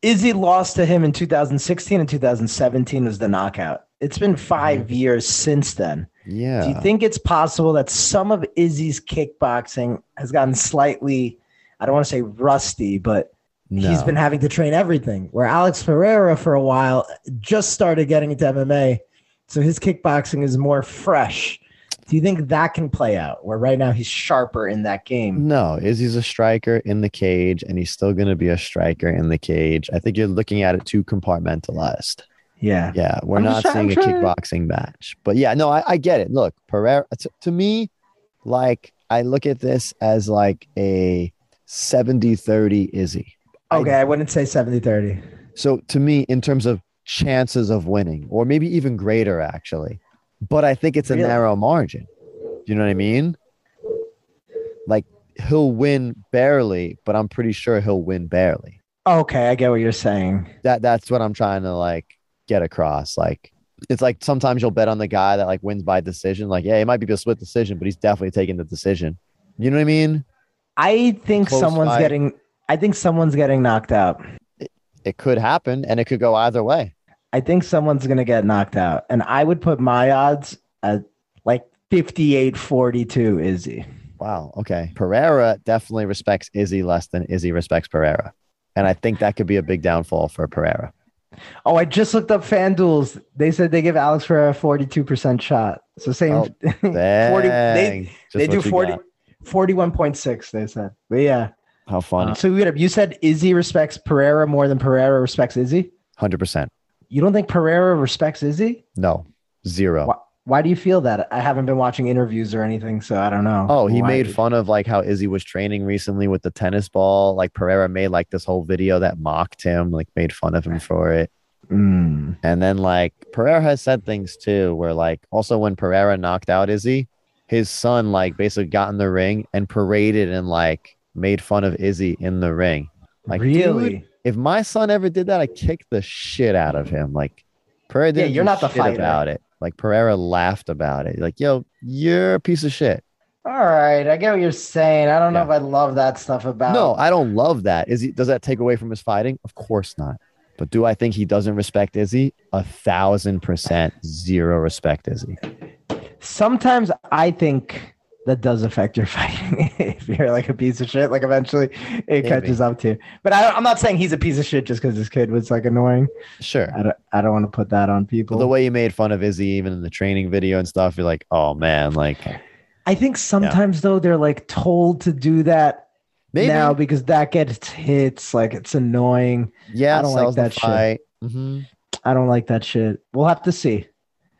Izzy lost to him in 2016 and 2017 was the knockout. It's been 5 mm-hmm. years since then. Yeah. Do you think it's possible that some of Izzy's kickboxing has gotten slightly, I don't want to say rusty, but he's No. been having to train everything? Where Alex Pereira for a while, just started getting into MMA. So his kickboxing is more fresh. Do you think that can play out? Where right now he's sharper in that game? No, Izzy's a striker in the cage, and he's still going to be a striker in the cage. I think you're looking at it too compartmentalized. Yeah. Yeah, we're I'm not just trying- seeing a I'm trying- kickboxing match. But yeah, no, I, I get it. Look, Pereira to, to me, like I look at this as like a 70-30 Izzy. I- Okay, I wouldn't say 70 30. So to me, in terms of chances of winning, or maybe even greater actually, but I think it's a Really? narrow margin. Do you know what I mean? Like he'll win barely, but I'm pretty sure he'll win barely. Okay, I get what you're saying. That that's what I'm trying to like get across. Like it's like sometimes you'll bet on the guy that like wins by decision. Like, yeah, it might be a split decision, but he's definitely taking the decision. You know what I mean? I think Close someone's fight. getting I think someone's getting knocked out. It could happen and it could go either way. I think someone's gonna get knocked out. And I would put my odds at like 58 42 Izzy. Wow. Okay. Pereira definitely respects Izzy less than Izzy respects Pereira. And I think that could be a big downfall for Pereira. Oh, I just looked up FanDuels. They said they give Alex Pereira a 42% shot. So same Oh, [laughs] 40, they, they do what 40 41.6 they said. But yeah. How funny. Uh, so you you said Izzy respects Pereira more than Pereira respects Izzy? 100%. You don't think Pereira respects Izzy? No. Zero. Why, why do you feel that? I haven't been watching interviews or anything, so I don't know. Oh, he Why- made fun of like how Izzy was training recently with the tennis ball. Like Pereira made like this whole video that mocked him, like made fun of him for it. Mm. And then like Pereira has said things too, where like also when Pereira knocked out Izzy, his son like basically got in the ring and paraded and like made fun of Izzy in the ring. Like, really? dude, if my son ever did that, I kick the shit out of him. Like Pereira Yeah, didn't you're not the fighter. about it. Like Pereira laughed about it. Like, yo, you're a piece of shit. All right, I get what you're saying. I don't know if I love that stuff about. No, I don't love that. Is he does that take away from his fighting? Of course not. But do I think he doesn't respect Izzy? A thousand percent zero respect Izzy. Sometimes I think that does affect your [laughs] fighting. if you're like a piece of shit, like eventually it Maybe. catches up to you. But I, I'm not saying he's a piece of shit just because his kid was like annoying. Sure. I don't, I don't want to put that on people. the way you made fun of Izzy, even in the training video and stuff, you're like, oh man, like I think sometimes though they're like told to do that maybe now because that gets hits. Like it's annoying. yeah, I don't like that shit. Mhm. I don't like that shit. We'll have to see.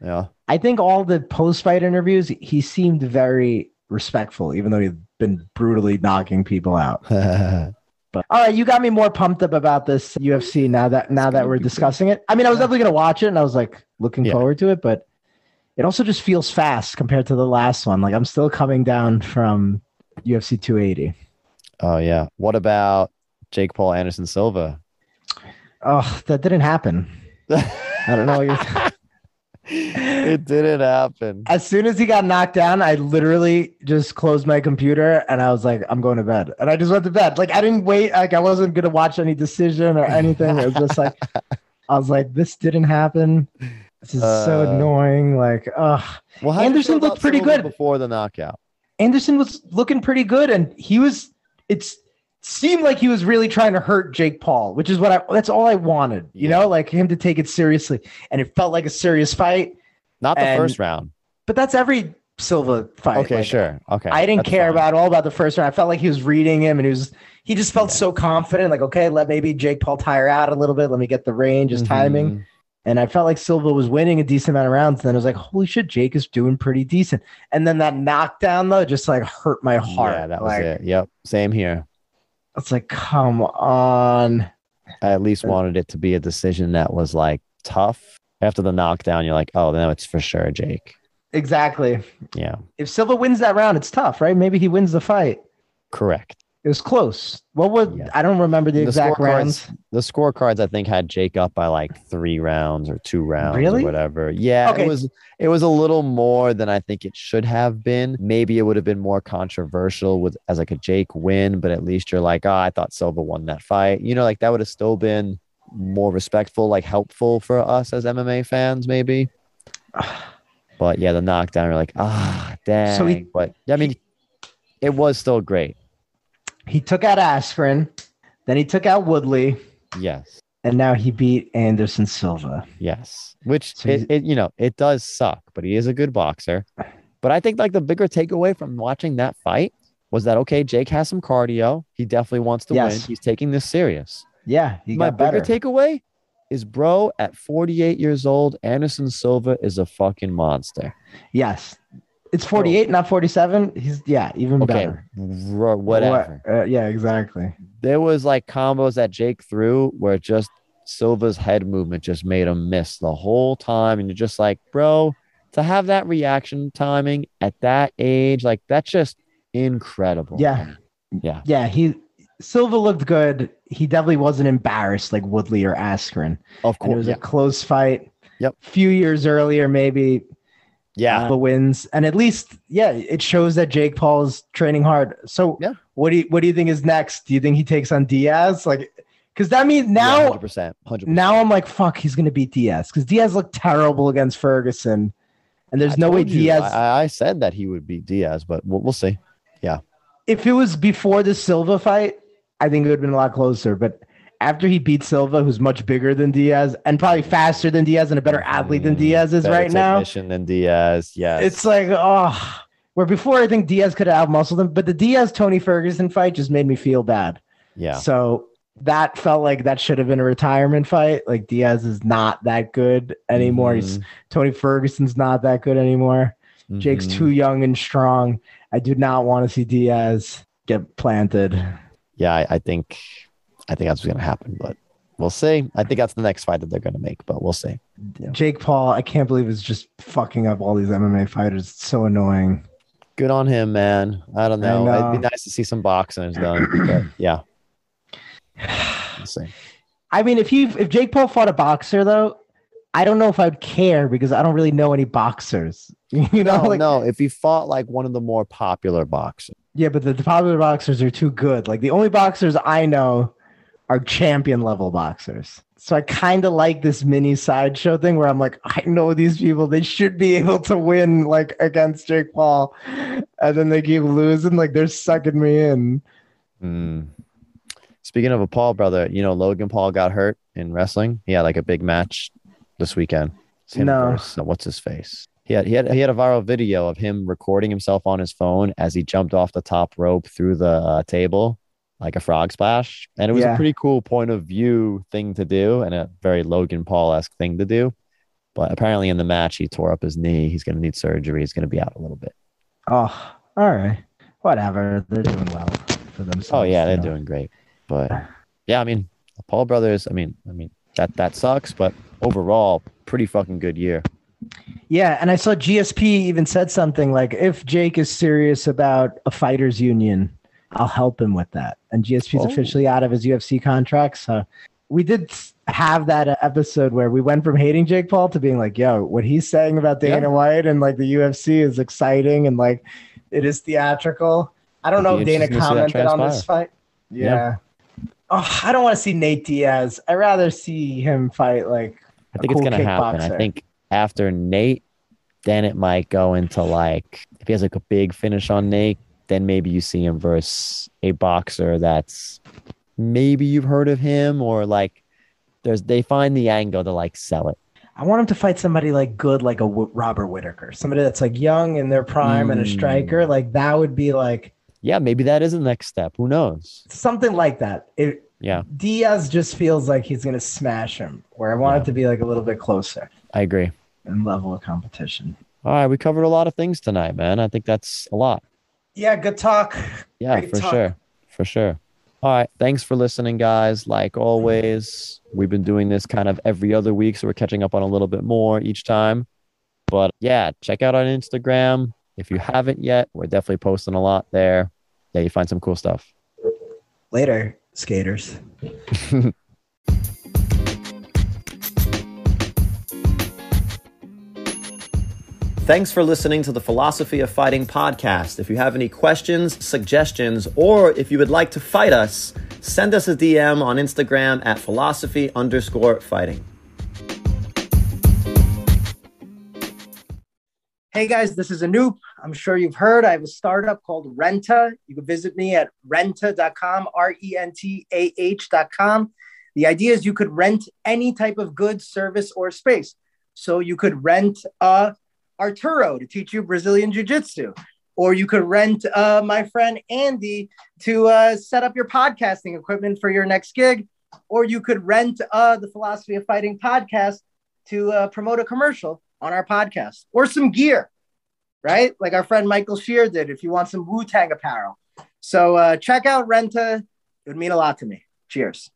Yeah. I think all the post fight interviews, he seemed very respectful, even though he'd been brutally knocking people out. [laughs] But all right, you got me more pumped up about this UFC now that now that we're discussing it. I mean, I was definitely gonna watch it and I was like looking Yeah. forward to it, but it also just feels fast compared to the last one. Like I'm still coming down from UFC 280. oh yeah. What about Jake Paul Anderson Silva? Oh, that didn't happen. [laughs] I don't know. What you're it didn't happen. as soon as he got knocked down, I literally just closed my computer and I was like, I'm going to bed. And I just went to bed. Like I didn't wait. Like I wasn't gonna watch any decision or anything. It was just like [laughs] I was like, this didn't happen. This is so Uh, annoying. Like, ugh. Well, Anderson looked pretty good. before the knockout. Anderson was looking pretty good, and he was. It's seemed like he was really trying to hurt Jake Paul, which is what I. That's all I wanted. You Yeah. know, like him to take it seriously, and it felt like a serious fight. Not the And- first round. But that's every Silva fight. Okay, Like, sure. Okay. I didn't care fine. about all about the first round. I felt like he was reading him, and he was he just felt so confident. Like, okay, let maybe Jake Paul tire out a little bit. Let me get the range, his timing. Mhm. And I felt like Silva was winning a decent amount of rounds. And then I was like, holy shit, Jake is doing pretty decent. And then that knockdown though just like hurt my heart. Yeah, that was like, it. Yep. Same here. It's like, come on. I at least wanted it to be a decision that was like tough. After the knockdown, you're like, oh, no, it's for sure, Jake. Exactly. Yeah, If Silva wins that round, it's tough, right? Maybe he wins the fight. correct. It was close. What would Yeah. I don't remember the, The exact rounds. The scorecards, I think, had Jake up by like three rounds or two rounds Really? or whatever. Yeah, Okay. it was it was a little more than I think it should have been. Maybe it would have been more controversial with as like a Jake win, but at least you're like, oh, I thought Silva won that fight. You know, like that would have still been more respectful, like helpful for us as MMA fans, maybe. [sighs] But yeah, the knockdown, you're like, ah, dang. So he- but I mean, it was still great. He took out Askren, then he took out Woodley, Yes. and now he beat Anderson Silva. Yes, which So it, it you know it does suck, but he is a good boxer. But I think like the bigger takeaway from watching that fight was that okay, Jake has some cardio. He definitely wants to Yes. win. He's taking this serious. Yeah, he My got better. bigger takeaway is, bro, at 48 years old, Anderson Silva is a fucking monster. Yes. It's 48, not 47. He's yeah, even Okay, better. r- whatever. What- uh, yeah, exactly. There was like combos that Jake threw where just Silva's head movement just made him miss the whole time. And you're just like, bro, to have that reaction timing at that age, like that's just incredible. Yeah. man. Yeah. Yeah, he Silva looked good. He definitely wasn't embarrassed like Woodley or Askren. Of And it course. was Yeah. a close fight. Yep. Few years earlier, maybe yeah. the wins, and at least yeah, it shows that Jake Paul is training hard. So Yeah. what do you what do you think is next? Do you think he takes on Diaz? Like, because that means now 100%. 100%. now I'm like fuck, he's gonna beat Diaz because Diaz looked terrible against Ferguson, and there's I no way you, Diaz. I, I said that he would beat Diaz, but we'll, we'll see. Yeah. If it was before the Silva fight, I think it would have been a lot closer. But after he beat Silva, who's much bigger than Diaz and probably faster than Diaz and a better athlete than Mm, Diaz is better right now, than Diaz. Yes. it's like, oh, where before I think Diaz could have outmuscled him, but the Diaz Tony Ferguson fight just made me feel bad. yeah. So that felt like that should have been a retirement fight. Like Diaz is not that good anymore. He's Mhm, Tony Ferguson's not that good anymore. Jake's mhm. too young and strong. I do not want to see Diaz get planted. Yeah, I, I think I think that's what's gonna happen, but we'll see. I think that's the next fight that they're gonna make, but we'll see. Yeah. Jake Paul, I can't believe is just fucking up all these MMA fighters. It's so annoying. Good on him, man. I don't I know. It'd be uh, nice to see some boxers done, but yeah. [clears throat] We'll see. I mean, if he if Jake Paul fought a boxer though, I don't know if I'd care because I don't really know any boxers. [laughs] You know, No, like no. If he fought like one of the more popular boxers, yeah, but the, the popular boxers are too good. Like the only boxers I know are champion level boxers. So I kind of like this mini sideshow thing where I'm like, I know these people; they should be able to win like against Jake Paul, and then they keep losing. Like they're sucking me in. Mm. Speaking of a Paul brother, you know Logan Paul got hurt in wrestling. He had like a big match this weekend. No. uh, what's his face? He had he had he had a viral video of him recording himself on his phone as he jumped off the top rope through the uh, table like a frog splash, and it was Yeah. a pretty cool point of view thing to do and a very Logan Paul esque thing to do. But apparently in the match he tore up his knee. He's going to need surgery. He's going to be out a little bit. Oh, all right. Whatever. They're doing well for themselves. Oh yeah, they're know. doing great. But yeah, I mean, the Paul brothers. I mean, I mean that that sucks, but overall, pretty fucking good year. Yeah, and I saw GSP even said something like, "If Jake is serious about a fighters union, I'll help him with that." And GSP is Oh. officially out of his UFC contract. So we did have that uh, episode where we went from hating Jake Paul to being like, "Yo, what he's saying about Dana Yeah. White and like the UFC is exciting and like it is theatrical." I don't know if Dana interesting to see that commented on this fight. Yeah. Oh, I don't want to see Nate Diaz. I'd rather see him fight like I think cool it's gonna happen. kickboxer. I think after Nate, then it might go into like if he has like a big finish on Nate, then maybe you see him versus a boxer that's maybe you've heard of him or like there's they find the angle to like sell it. I want him to fight somebody like good, like a w- Robert Whitaker, somebody that's like young in their prime and a Mm. striker. Like that would be like Yeah, maybe that is the next step. Who knows? something like that. It, Yeah, Diaz just feels like he's gonna smash him. Where I want Yeah. it to be like a little bit closer I agree. in level of competition. All right, we covered a lot of things tonight, man. I think that's a lot. Yeah, good talk. Yeah, Great for talk. sure. For sure. All right. Thanks for listening, guys. Like always, we've been doing this kind of every other week, so we're catching up on a little bit more each time. But yeah, check out our Instagram. If you haven't yet, we're definitely posting a lot there. Yeah, you find some cool stuff. Later, skaters. [laughs] Thanks for listening to the Philosophy of Fighting podcast. If you have any questions, suggestions, or if you would like to fight us, send us a DM on Instagram at philosophy underscore fighting. Hey guys, this is Anoop. I'm sure you've heard I have a startup called Rentah. You can visit me at rentah.com, R E N T A H.com. The idea is you could rent any type of good, service, or space. So you could rent uh, Arturo to teach you Brazilian Jiu Jitsu, or you could rent uh, my friend Andy to uh, set up your podcasting equipment for your next gig. or you could rent uh, the Philosophy of Fighting podcast to uh, promote a commercial on our podcast or some gear, right? Like our friend Michael Shear did. If you want some Wu Tang apparel, so uh, check out Rentah. It would mean a lot to me. Cheers.